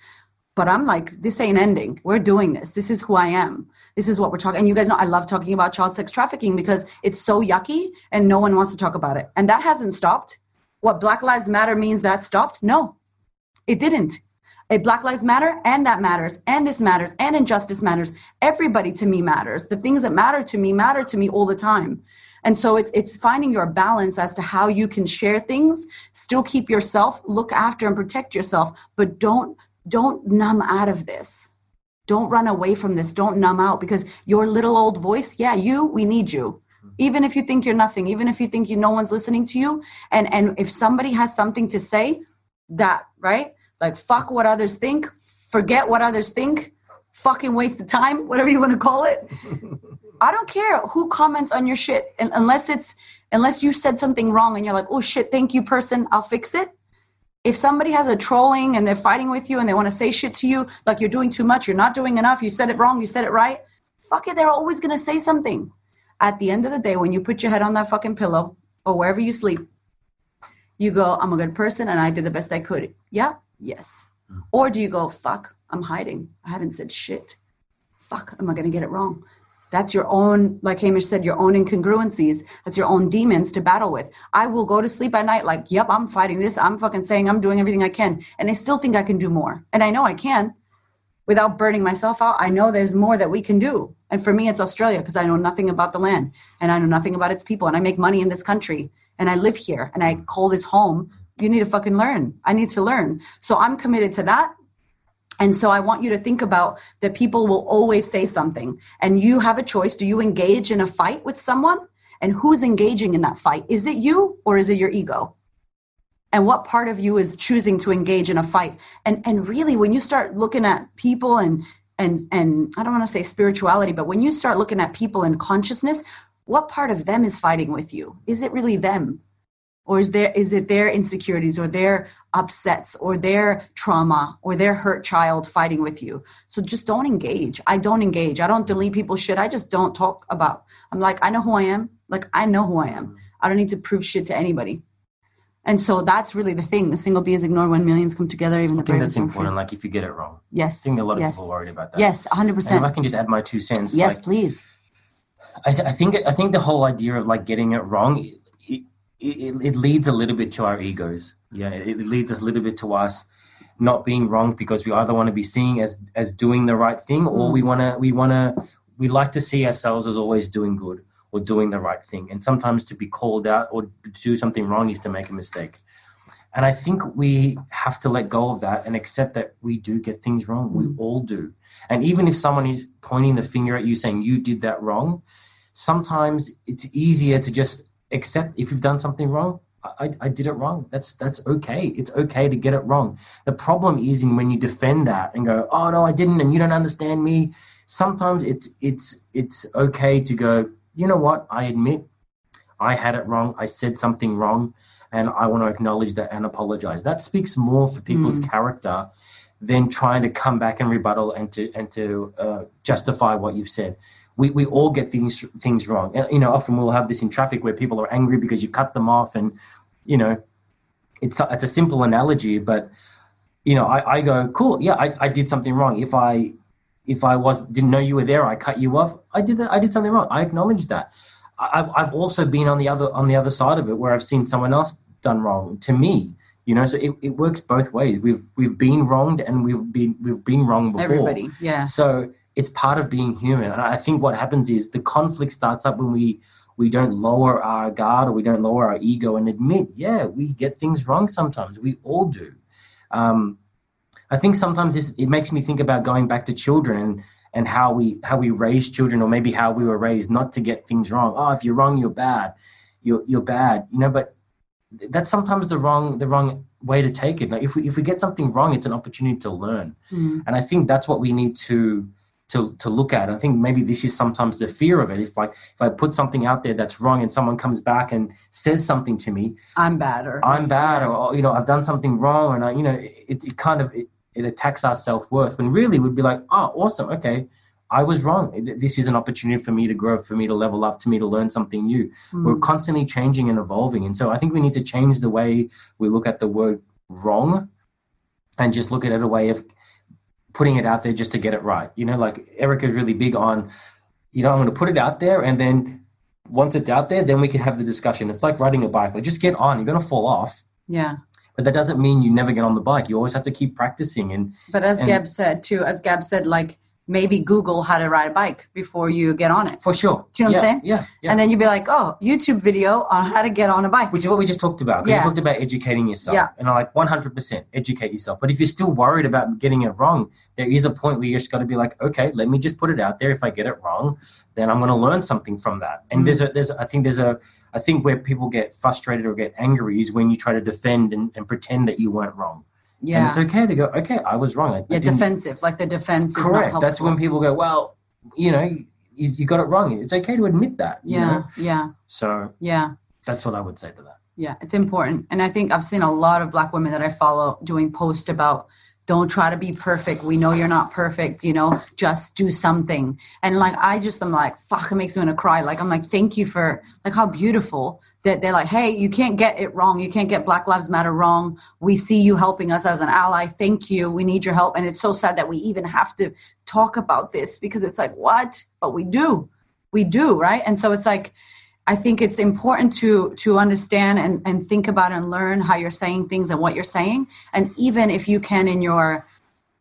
But I'm like, this ain't ending. We're doing this. This is who I am. This is what we're talking. And you guys know I love talking about child sex trafficking because it's so yucky and no one wants to talk about it. And that hasn't stopped what Black Lives Matter means that stopped? No, it didn't. A Black Lives Matter and that matters, and this matters, and injustice matters. Everybody to me matters. The things that matter to me matter to me all the time. And so it's it's finding your balance as to how you can share things, still keep yourself, look after and protect yourself, but don't don't numb out of this. Don't run away from this. Don't numb out because your little old voice, yeah, you, we need you. Mm-hmm. Even if you think you're nothing, even if you think you no one's listening to you, and and if somebody has something to say, that right like fuck what others think forget what others think fucking waste of time whatever you want to call it i don't care who comments on your shit and unless it's unless you said something wrong and you're like oh shit thank you person i'll fix it if somebody has a trolling and they're fighting with you and they want to say shit to you like you're doing too much you're not doing enough you said it wrong you said it right fuck it they're always going to say something at the end of the day when you put your head on that fucking pillow or wherever you sleep you go i'm a good person and i did the best i could yeah Yes. Mm. Or do you go, fuck, I'm hiding. I haven't said shit. Fuck, am I going to get it wrong? That's your own, like Hamish said, your own incongruencies. That's your own demons to battle with. I will go to sleep at night like, yep, I'm fighting this. I'm fucking saying I'm doing everything I can. And I still think I can do more. And I know I can without burning myself out. I know there's more that we can do. And for me, it's Australia because I know nothing about the land and I know nothing about its people. And I make money in this country and I live here and I call this home you need to fucking learn. I need to learn. So I'm committed to that. And so I want you to think about that people will always say something and you have a choice. Do you engage in a fight with someone? And who's engaging in that fight? Is it you or is it your ego? And what part of you is choosing to engage in a fight? And and really when you start looking at people and and and I don't want to say spirituality, but when you start looking at people in consciousness, what part of them is fighting with you? Is it really them? Or is there is it their insecurities or their upsets or their trauma or their hurt child fighting with you? So just don't engage. I don't engage. I don't delete people's shit. I just don't talk about i'm like i know who i am. Like i know who i am. Mm-hmm. I don't need to prove shit to anybody. And so that's really the thing. The single b is ignored when millions come together even I the think that's important like if you get it wrong. Yes. I think a lot of yes. people are worried about that. Yes 100% and if i can just add my two cents yes like, please. I, th- I think i think the whole idea of like getting it wrong it, it leads a little bit to our egos. Yeah, it leads us a little bit to us not being wrong because we either want to be seen as as doing the right thing or we mm. want to we want to we like to see ourselves as always doing good or doing the right thing and sometimes to be called out or to do something wrong is to make a mistake and i think we have to let go of that and accept that we do get things wrong we mm. all do and even if someone is pointing the finger at you saying you did that wrong sometimes it's easier to just accept if you've done something wrong. I, I did it wrong. That's that's okay. It's okay to get it wrong. The problem is in when you defend that and go, "Oh no, I didn't," and you don't understand me. Sometimes it's it's it's okay to go. You know what? I admit I had it wrong. I said something wrong, and I want to acknowledge that and apologize. That speaks more for people's mm. character than trying to come back and rebuttal and to and to uh, justify what you've said we, we all get things things wrong. And you know, often we'll have this in traffic where people are angry because you cut them off, and you know, it's a, it's a simple analogy, but you know, I, I go, cool, yeah, I, I did something wrong. If I if I was didn't know you were there, I cut you off. I did that. I did something wrong. I acknowledge that. I've I've also been on the other on the other side of it where I've seen someone else done wrong to me. You know, so it, it works both ways. We've we've been wronged and we've been we've been wrong before. Everybody, yeah. So it's part of being human. And I think what happens is the conflict starts up when we we don't lower our guard or we don't lower our ego and admit, yeah, we get things wrong sometimes. We all do. Um, I think sometimes it makes me think about going back to children and and how we how we raise children or maybe how we were raised not to get things wrong. Oh, if you're wrong, you're bad. You're you're bad. You know, but that's sometimes the wrong the wrong way to take it. Like if we if we get something wrong, it's an opportunity to learn. Mm. And I think that's what we need to to to look at. I think maybe this is sometimes the fear of it. If like if I put something out there that's wrong and someone comes back and says something to me, I'm bad or I'm bad or you know I've done something wrong and I you know it, it kind of it, it attacks our self worth. When really we'd be like, oh, awesome, okay. I was wrong. This is an opportunity for me to grow, for me to level up, to me to learn something new. Mm. We're constantly changing and evolving. And so I think we need to change the way we look at the word wrong and just look at it a way of putting it out there just to get it right. You know, like Erica is really big on, you know, I'm going to put it out there and then once it's out there, then we can have the discussion. It's like riding a bike. Like just get on. You're going to fall off. Yeah. But that doesn't mean you never get on the bike. You always have to keep practicing. And But as And- Gab said too, as Gab said, like maybe Google how to ride a bike before you get on it. for sure, Do you know what yeah, I'm saying? Yeah, yeah. And then you'd be like, oh, YouTube video on how to get on a bike. Which is what we just talked about. Yeah. You talked about educating yourself. Yeah. And I'm like 100% educate yourself. But if you're still worried about getting it wrong, there is a point where you just got to be like, okay, let me just put it out there. If I get it wrong, then I'm going to learn something from that. And Mm. there's a, there's, a- I think there's a, I think where people get frustrated or get angry is when you try to defend and, and pretend that you weren't wrong. And yeah. it's okay to go, okay, I was wrong. I, I Yeah, didn't- defensive. Like the defense is not Correct. helpful. That's when people go, well, you know, you, you got it wrong. It's okay to admit that. you Yeah, know? yeah, So yeah. that's what I would say to that. Yeah, it's important. And I think I've seen a lot of black women that I follow doing posts about don't try to be perfect. We know you're not perfect, you know, just do something. And like I just am like, fuck, it makes me want to cry. Like I'm like, thank you for like how beautiful that they're like, hey, you can't get it wrong. You can't get Black Lives Matter wrong. We see you helping us as an ally. Thank you. We need your help. And it's so sad that we even have to talk about this because it's like, what? But we do. We do, right? And so it's like I think it's important to to understand and, and think about and learn how you're saying things and what you're saying. And even if you can in your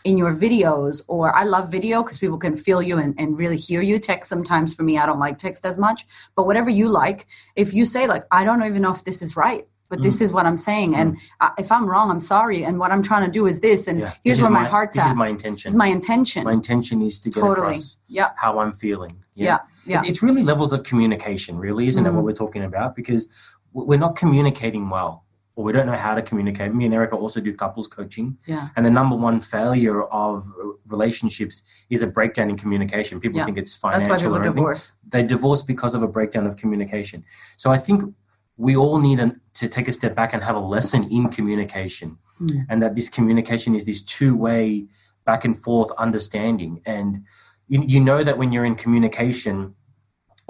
in your videos or I love video because people can feel you and, and really hear you. Text sometimes for me, I don't like text as much. But whatever you like, if you say like, I don't even know if this is right, but this is what I'm saying. And uh, if I'm wrong, I'm sorry. And what I'm trying to do is this. And Yeah. here's This where my, heart's This at. is my intention. this is my intention. my intention is to get totally. across Yeah. how I'm feeling. Yeah. Yeah. It's really levels of communication, really, isn't it? Mm. What we're talking about because we're not communicating well, or we don't know how to communicate. Me and Erica also do couples coaching, Yeah. and the number one failure of relationships is a breakdown in communication. People Yeah. think it's financial That's why people or divorce. They divorce because of a breakdown of communication. So I think we all need an, to take a step back and have a lesson in communication, Mm. and that this communication is this two-way back and forth understanding. And you, you know that when you're in communication,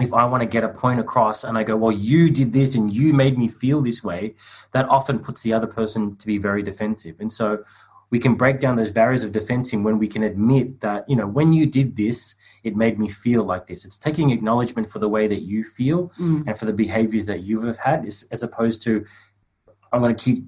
if I want to get a point across and I go, well, you did this and you made me feel this way, that often puts the other person to be very defensive. And so we can break down those barriers of defensing when we can admit that, you know, when you did this, it made me feel like this. It's taking acknowledgement for the way that you feel Mm. and for the behaviors that you have had, as, as opposed to, I'm going to keep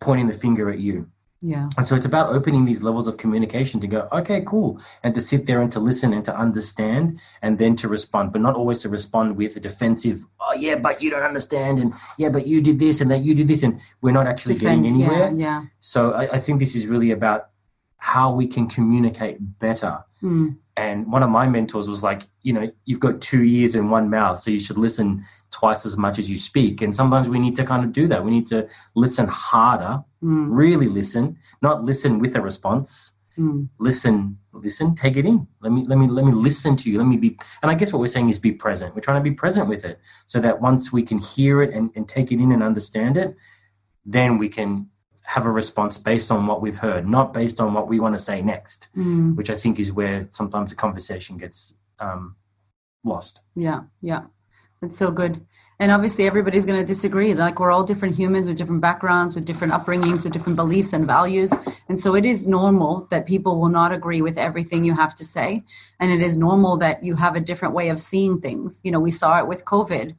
pointing the finger at you. Yeah. And so it's about opening these levels of communication to go, okay, cool. And to sit there and to listen and to understand and then to respond, but not always to respond with a defensive, oh, yeah, but you don't understand. And yeah, but you did this and that you did this. And we're not actually Defend. getting anywhere. Yeah. Yeah. So I, I think this is really about how we can communicate better. Mm. And one of my mentors was like, you know, you've got two ears and one mouth, so you should listen twice as much as you speak. And sometimes we need to kind of do that. We need to listen harder, Mm. really listen, not listen with a response. Mm. Listen, listen, take it in. Let me, let me, let me listen to you. Let me be. And I guess what we're saying is be present. We're trying to be present with it, so that once we can hear it and, and take it in and understand it, then we can have a response based on what we've heard, not based on what we want to say next Mm. which I think is where sometimes the conversation gets um, lost. Yeah, yeah. That's so good. And obviously, everybody's going to disagree. Like, we're all different humans with different backgrounds, with different upbringings, with different beliefs and values. And so, it is normal that people will not agree with everything you have to say. And it is normal that you have a different way of seeing things. You know, we saw it with COVID,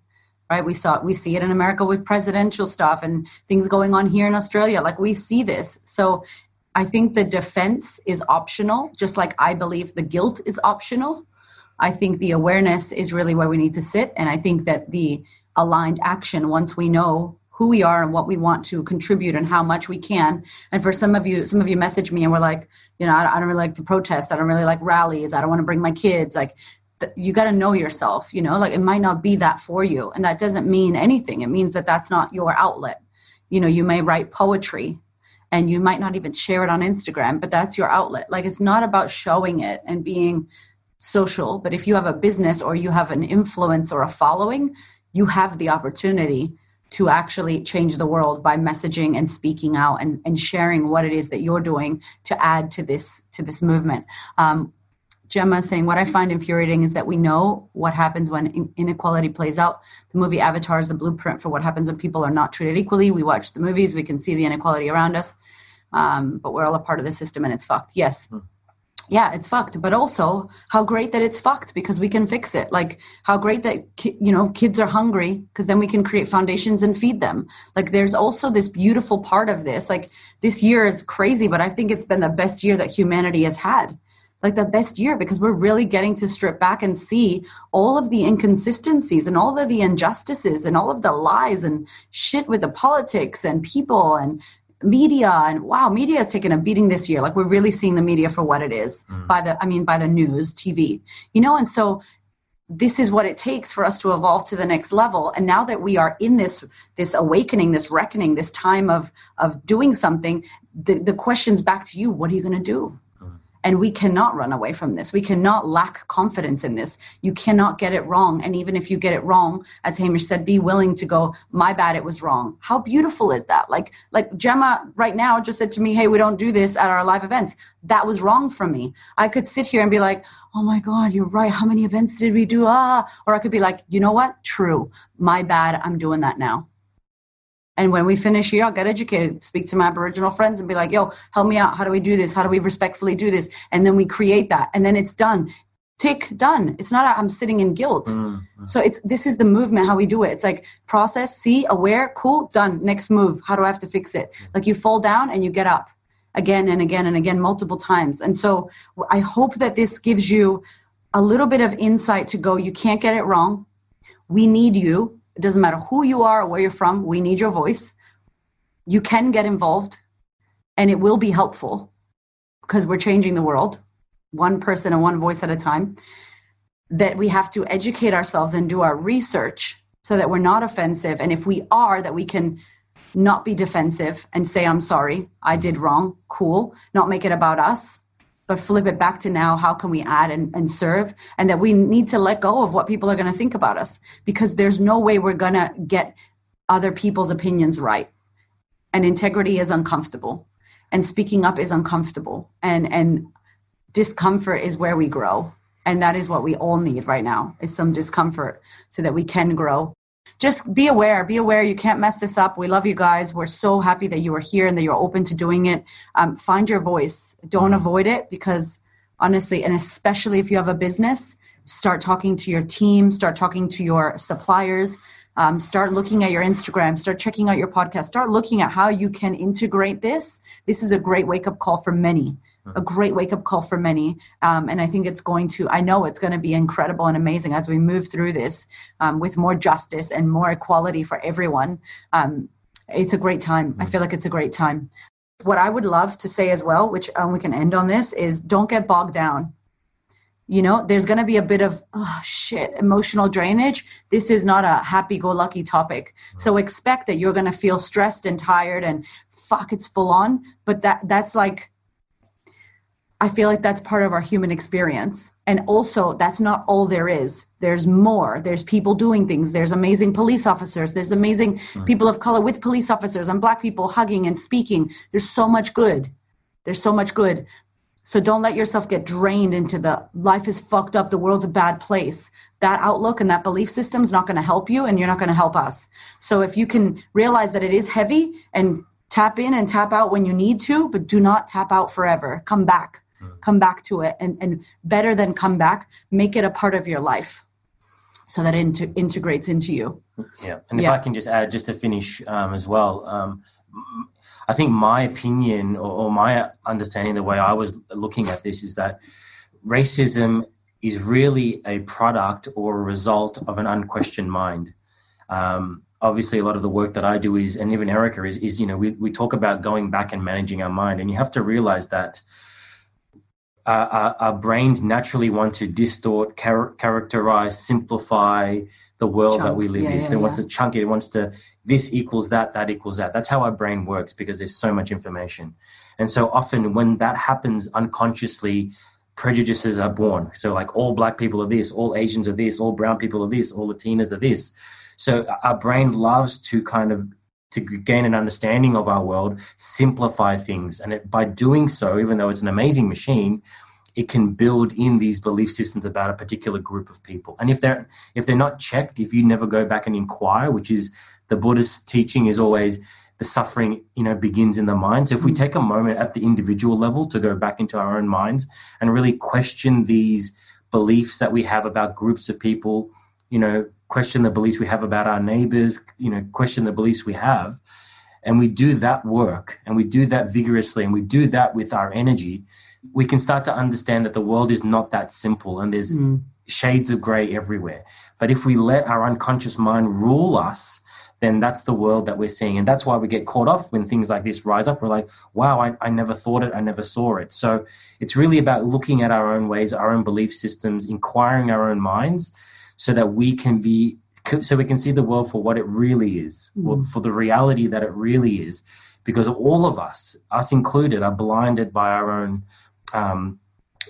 right? We saw we see it in America with presidential stuff and things going on here in Australia. Like, we see this. So, I think the defense is optional, just like I believe the guilt is optional. I think the awareness is really where we need to sit. And I think that the aligned action, once we know who we are and what we want to contribute and how much we can. And for some of you, some of you message me and we're like, you know, I, I don't really like to protest. I don't really like rallies. I don't want to bring my kids. Like, you got to know yourself, you know, like it might not be that for you. And that doesn't mean anything. It means that that's not your outlet. You know, you may write poetry and you might not even share it on Instagram, but that's your outlet. Like, it's not about showing it and being social, but if you have a business or you have an influence or a following, you have the opportunity to actually change the world by messaging and speaking out and, and sharing what it is that you're doing to add to this to this movement. Um, Gemma saying, What I find infuriating is that we know what happens when inequality plays out. The movie Avatar is the blueprint for what happens when people are not treated equally. We watch the movies, we can see the inequality around us, um, but we're all a part of the system and it's fucked. Yes. yeah, it's fucked. But also, how great that it's fucked because we can fix it. Like, how great that ki- you know kids are hungry because then we can create foundations and feed them. Like, there's also this beautiful part of this. Like, this year is crazy, but I think it's been the best year that humanity has had. Like the best year because we're really getting to strip back and see all of the inconsistencies and all of the injustices and all of the lies and shit with the politics and people and media. And wow media has taken a beating this year. Like we're really seeing the media for what it is mm. by the i mean by the news tv you know? And so this is what it takes for us to evolve to the next level. And now that we are in this this awakening this reckoning this time of of doing something the, the questions back to you. What are you going to do and we cannot run away from this. We cannot lack confidence in this. You cannot get it wrong. And even if you get it wrong, as Hamish said, be willing to go, my bad, it was wrong. How beautiful is that? Like, like Gemma right now just said to me, Hey, we don't do this at our live events. That was wrong for me. I could sit here and be like, Oh my God, you're right. How many events did we do? Ah, or I could be like, you know what? True. My bad. I'm doing that now. And when we finish here, I'll get educated, speak to my Aboriginal friends and be like, yo, help me out. How do we do this? How do we respectfully do this? And then we create that. And then it's done. Tick, done. It's not, i am sitting in guilt. Mm-hmm. So it's, this is the movement, how we do it. It's like process, see, aware, cool, done. Next move. How do I have to fix it? Like you fall down and you get up again and again and again, multiple times. And so I hope that this gives you a little bit of insight to go, you can't get it wrong. We need you it doesn't matter who you are or where you're from, we need your voice. You can get involved and it will be helpful because we're changing the world one person and one voice at a time. That we have to educate ourselves and do our research so that we're not offensive. And if we are, that we can not be defensive and say, I'm sorry, I did wrong, cool, not make it about us but flip it back to now how can we add and, and serve? And that we need to let go of what people are going to think about us because there's no way we're going to get other people's opinions right. And integrity is uncomfortable and speaking up is uncomfortable and and discomfort is where we grow. And that is what we all need right now is some discomfort so that we can grow just be aware be aware you can't mess this up. We love you guys. We're so happy that you are here and that you're open to doing it. Um, find your voice. Don't mm-hmm. avoid it because honestly and especially if you have a business start talking to your team start talking to your suppliers. Um, start looking at your instagram. Start checking out your podcast. Start looking at how you can integrate this. This is a great wake-up call for many a great wake up call for many. Um, and I think it's going to, I know it's going to be incredible and amazing as we move through this um, with more justice and more equality for everyone. Um, it's a great time. I feel like it's a great time. What I would love to say as well, which um, we can end on this, is don't get bogged down. You know, there's going to be a bit of, oh shit, emotional drainage. This is not a happy go lucky topic. So expect that you're going to feel stressed and tired and fuck, it's full on. But that that's like, I feel like that's part of our human experience. And also, that's not all there is. There's more. There's people doing things. There's amazing police officers. There's amazing mm-hmm. people of color with police officers and black people hugging and speaking. There's so much good. There's so much good. So don't let yourself get drained into the life is fucked up, the world's a bad place. That outlook and that belief system is not going to help you and you're not going to help us. So if you can realize that it is heavy and tap in and tap out when you need to, but do not tap out forever. Come back come back to it and, and better than come back make it a part of your life so that it inter- integrates into you. Yeah. And if yeah. i can just add just to finish um, as well um, i think my opinion or, or my understanding the way i was looking at this is that racism is really a product or a result of an unquestioned mind. Um, obviously a lot of the work that i do is and even erica is, is you know we, we talk about going back and managing our mind and you have to realize that our, our, brains naturally want to distort, char- characterize, simplify the world chunk. that we live yeah, in. Yeah, they yeah. want to chunk it. It wants to this equals that, that equals that. That's how our brain works because there's so much information. And so often when that happens unconsciously, prejudices are born. So like all black people are this, all Asians are this, all brown people are this, all Latinas are this. So our brain loves to kind of to gain an understanding of our world, simplify things. And it, by doing so, even though it's an amazing machine, it can build in these belief systems about a particular group of people. And if they're if they're not checked, if you never go back and inquire, which is the Buddhist teaching is always the suffering, you know, begins in the mind. So if we Mm. take a moment at the individual level to go back into our own minds and really question these beliefs that we have about groups of people, you know, question the beliefs we have about our neighbors, you know, question the beliefs we have, and we do that work and we do that vigorously and we do that with our energy, we can start to understand that the world is not that simple and there's Mm. shades of gray everywhere. But if we let our unconscious mind rule us, then that's the world that we're seeing. And that's why we get caught off when things like this rise up. We're like, wow, I, I never thought it, I never saw it. So it's really about looking at our own ways, our own belief systems, inquiring our own minds so that we can be so we can see the world for what it really is, or Mm. for the reality that it really is. Because all of us, us included, are blinded by our own um,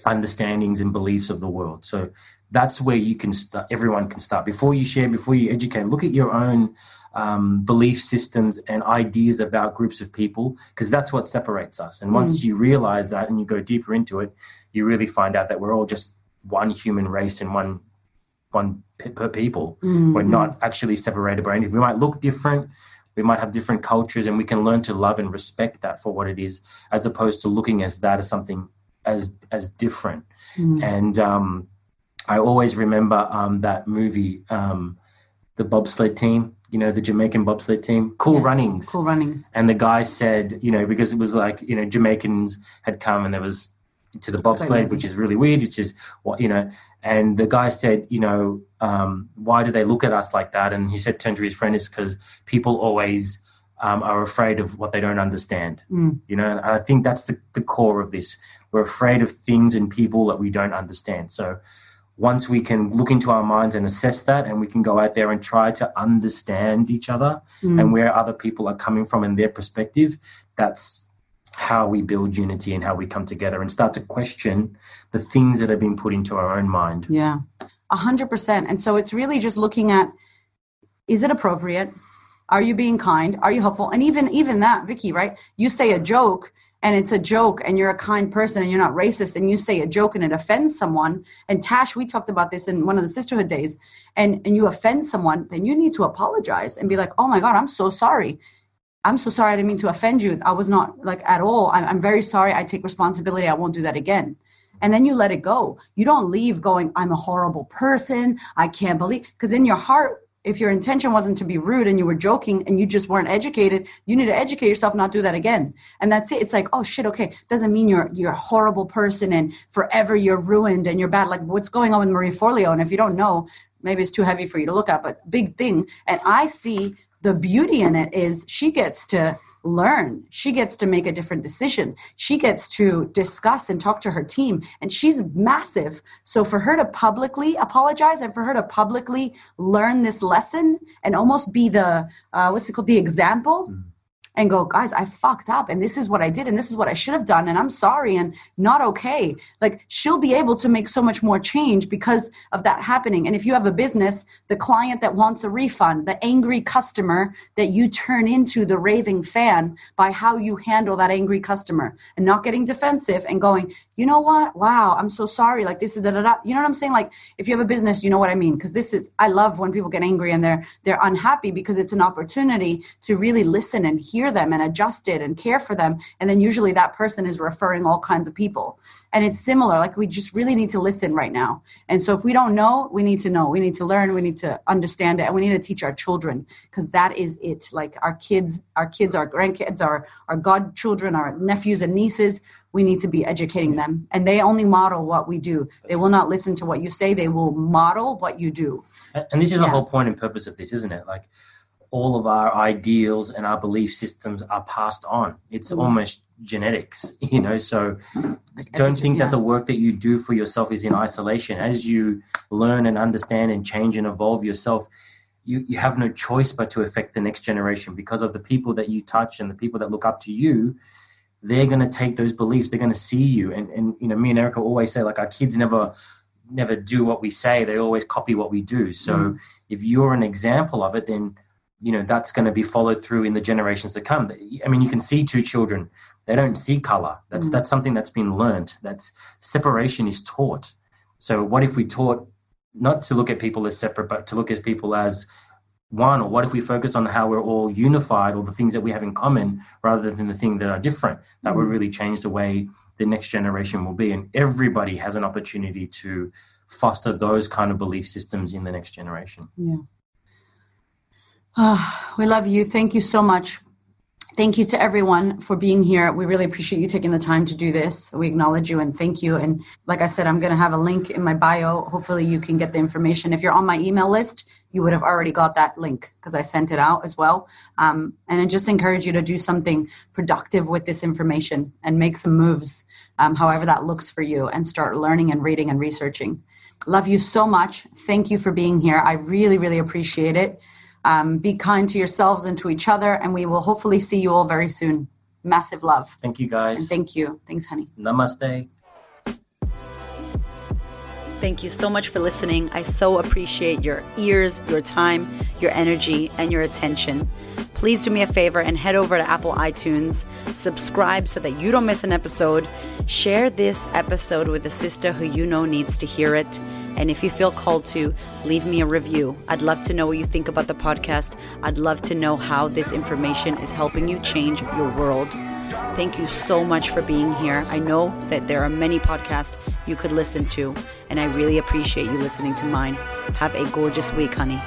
understandings and beliefs of the world. So that's where you can start. Everyone can start before you share, before you educate. Look at your own um, belief systems and ideas about groups of people, because that's what separates us. And once you realize that and you go deeper into it, you really find out that we're all just one human race and one one per people. Mm. We're not actually separated by anything. We might look different. We might have different cultures, and we can learn to love and respect that for what it is, as opposed to looking as that as something as as different. Mm. And um, I always remember um, that movie, um, the bobsled team. You know, the Jamaican bobsled team, Cool Yes. Runnings. Cool runnings. And the guy said, you know, because it was like, you know, Jamaicans had come and there was to the quite bobsled, which is really weird, which is what, you know, and the guy said, you know, um, why do they look at us like that? And he said, turn to his friend, is because people always um, are afraid of what they don't understand. Mm. You know, and I think that's the, the core of this. We're afraid of things and people that we don't understand. So once we can look into our minds and assess that, and we can go out there and try to understand each other Mm. and where other people are coming from and their perspective, that's how we build unity and how we come together and start to question the things that have been put into our own mind. Yeah, a hundred percent. And so it's really just looking at: is it appropriate? Are you being kind? Are you helpful? And even even that, Vicky, right? You say a joke and it's a joke and you're a kind person and you're not racist and you say a joke and it offends someone. And Tash, we talked about this in one of the Sistahood days, and and you offend someone, then you need to apologize and be like, oh my god, I'm so sorry. I'm so sorry. I didn't mean to offend you. I was not like at all. I'm, I'm very sorry. I take responsibility. I won't do that again and then you let it go. You don't leave going, I'm a horrible person. I can't believe, because in your heart, if your intention wasn't to be rude and you were joking and you just weren't educated, you need to educate yourself, not do that again. And that's it. It's like, oh shit, okay, doesn't mean you're you're a horrible person and forever you're ruined and you're bad. Like what's going on with Marie Forleo? And if you don't know, maybe it's too heavy for you to look at, but big thing. And I see the beauty in it is she gets to learn. She gets to make a different decision. She gets to discuss and talk to her team. And she's massive. So for her to publicly apologize and for her to publicly learn this lesson and almost be the, uh, what's it called, the example. And go, guys, I fucked up, and this is what I did, and this is what I should have done, and I'm sorry, and not okay. Like, she'll be able to make so much more change because of that happening. And if you have a business, the client that wants a refund, the angry customer that you turn into the raving fan by how you handle that angry customer and not getting defensive and going, you know what? Wow, I'm so sorry. Like this is da da da. You know what I'm saying? Like if you have a business, you know what I mean. Because this is, I love when people get angry and they're they're unhappy because it's an opportunity to really listen and hear them and adjust it and care for them. And then usually that person is referring all kinds of people. And it's similar. Like we just really need to listen right now. And so if we don't know, we need to know. We need to learn. We need to understand it, and we need to teach our children because that is it. Like our kids, our kids, our grandkids, our our godchildren, our nephews and nieces. We need to be educating them, and they only model what we do. They will not listen to what you say. They will model what you do. And this is the whole point and purpose of this, isn't it? Like all of our ideals and our belief systems are passed on. It's Mhm. almost genetics, you know. So don't think yeah. that the work that you do for yourself is in isolation. As you learn and understand and change and evolve yourself, you, you have no choice but to affect the next generation because of the people that you touch and the people that look up to you. They're going to take those beliefs. They're going to see you. And, and, you know, me and Erica always say, like, our kids never, never do what we say. They always copy what we do. So Mm. if you're an example of it, then, you know, that's going to be followed through in the generations to come. I mean, you can see two children they don't see color that's Mm. that's something that's been learned that's separation is taught so what if we taught not to look at people as separate but to look at people as one? Or what if we focus on how we're all unified or the things that we have in common rather than the things that are different? That mm. will really change the way the next generation will be. And everybody has an opportunity to foster those kind of belief systems in the next generation. Yeah. Oh, we love you. Thank you so much. Thank you to everyone for being here. We really appreciate you taking the time to do this. We acknowledge you and thank you. And like I said, I'm going to have a link in my bio. Hopefully, you can get the information. If you're on my email list, you would have already got that link because I sent it out as well. Um, and I just encourage you to do something productive with this information and make some moves, um, however that looks for you, and start learning and reading and researching. Love you so much. Thank you for being here. I really, really appreciate it. Um, be kind to yourselves and to each other, and we will hopefully see you all very soon. Massive love. Thank you, guys. And thank you. Thanks, honey. Namaste. Thank you so much for listening. I so appreciate your ears, your time, your energy, and your attention. Please do me a favor and head over to Apple iTunes, subscribe so that you don't miss an episode. Share this episode with a sister who you know needs to hear it. And if you feel called to, leave me a review. I'd love to know what you think about the podcast. I'd love to know how this information is helping you change your world. Thank you so much for being here. I know that there are many podcasts you could listen to, and I really appreciate you listening to mine. Have a gorgeous week, honey.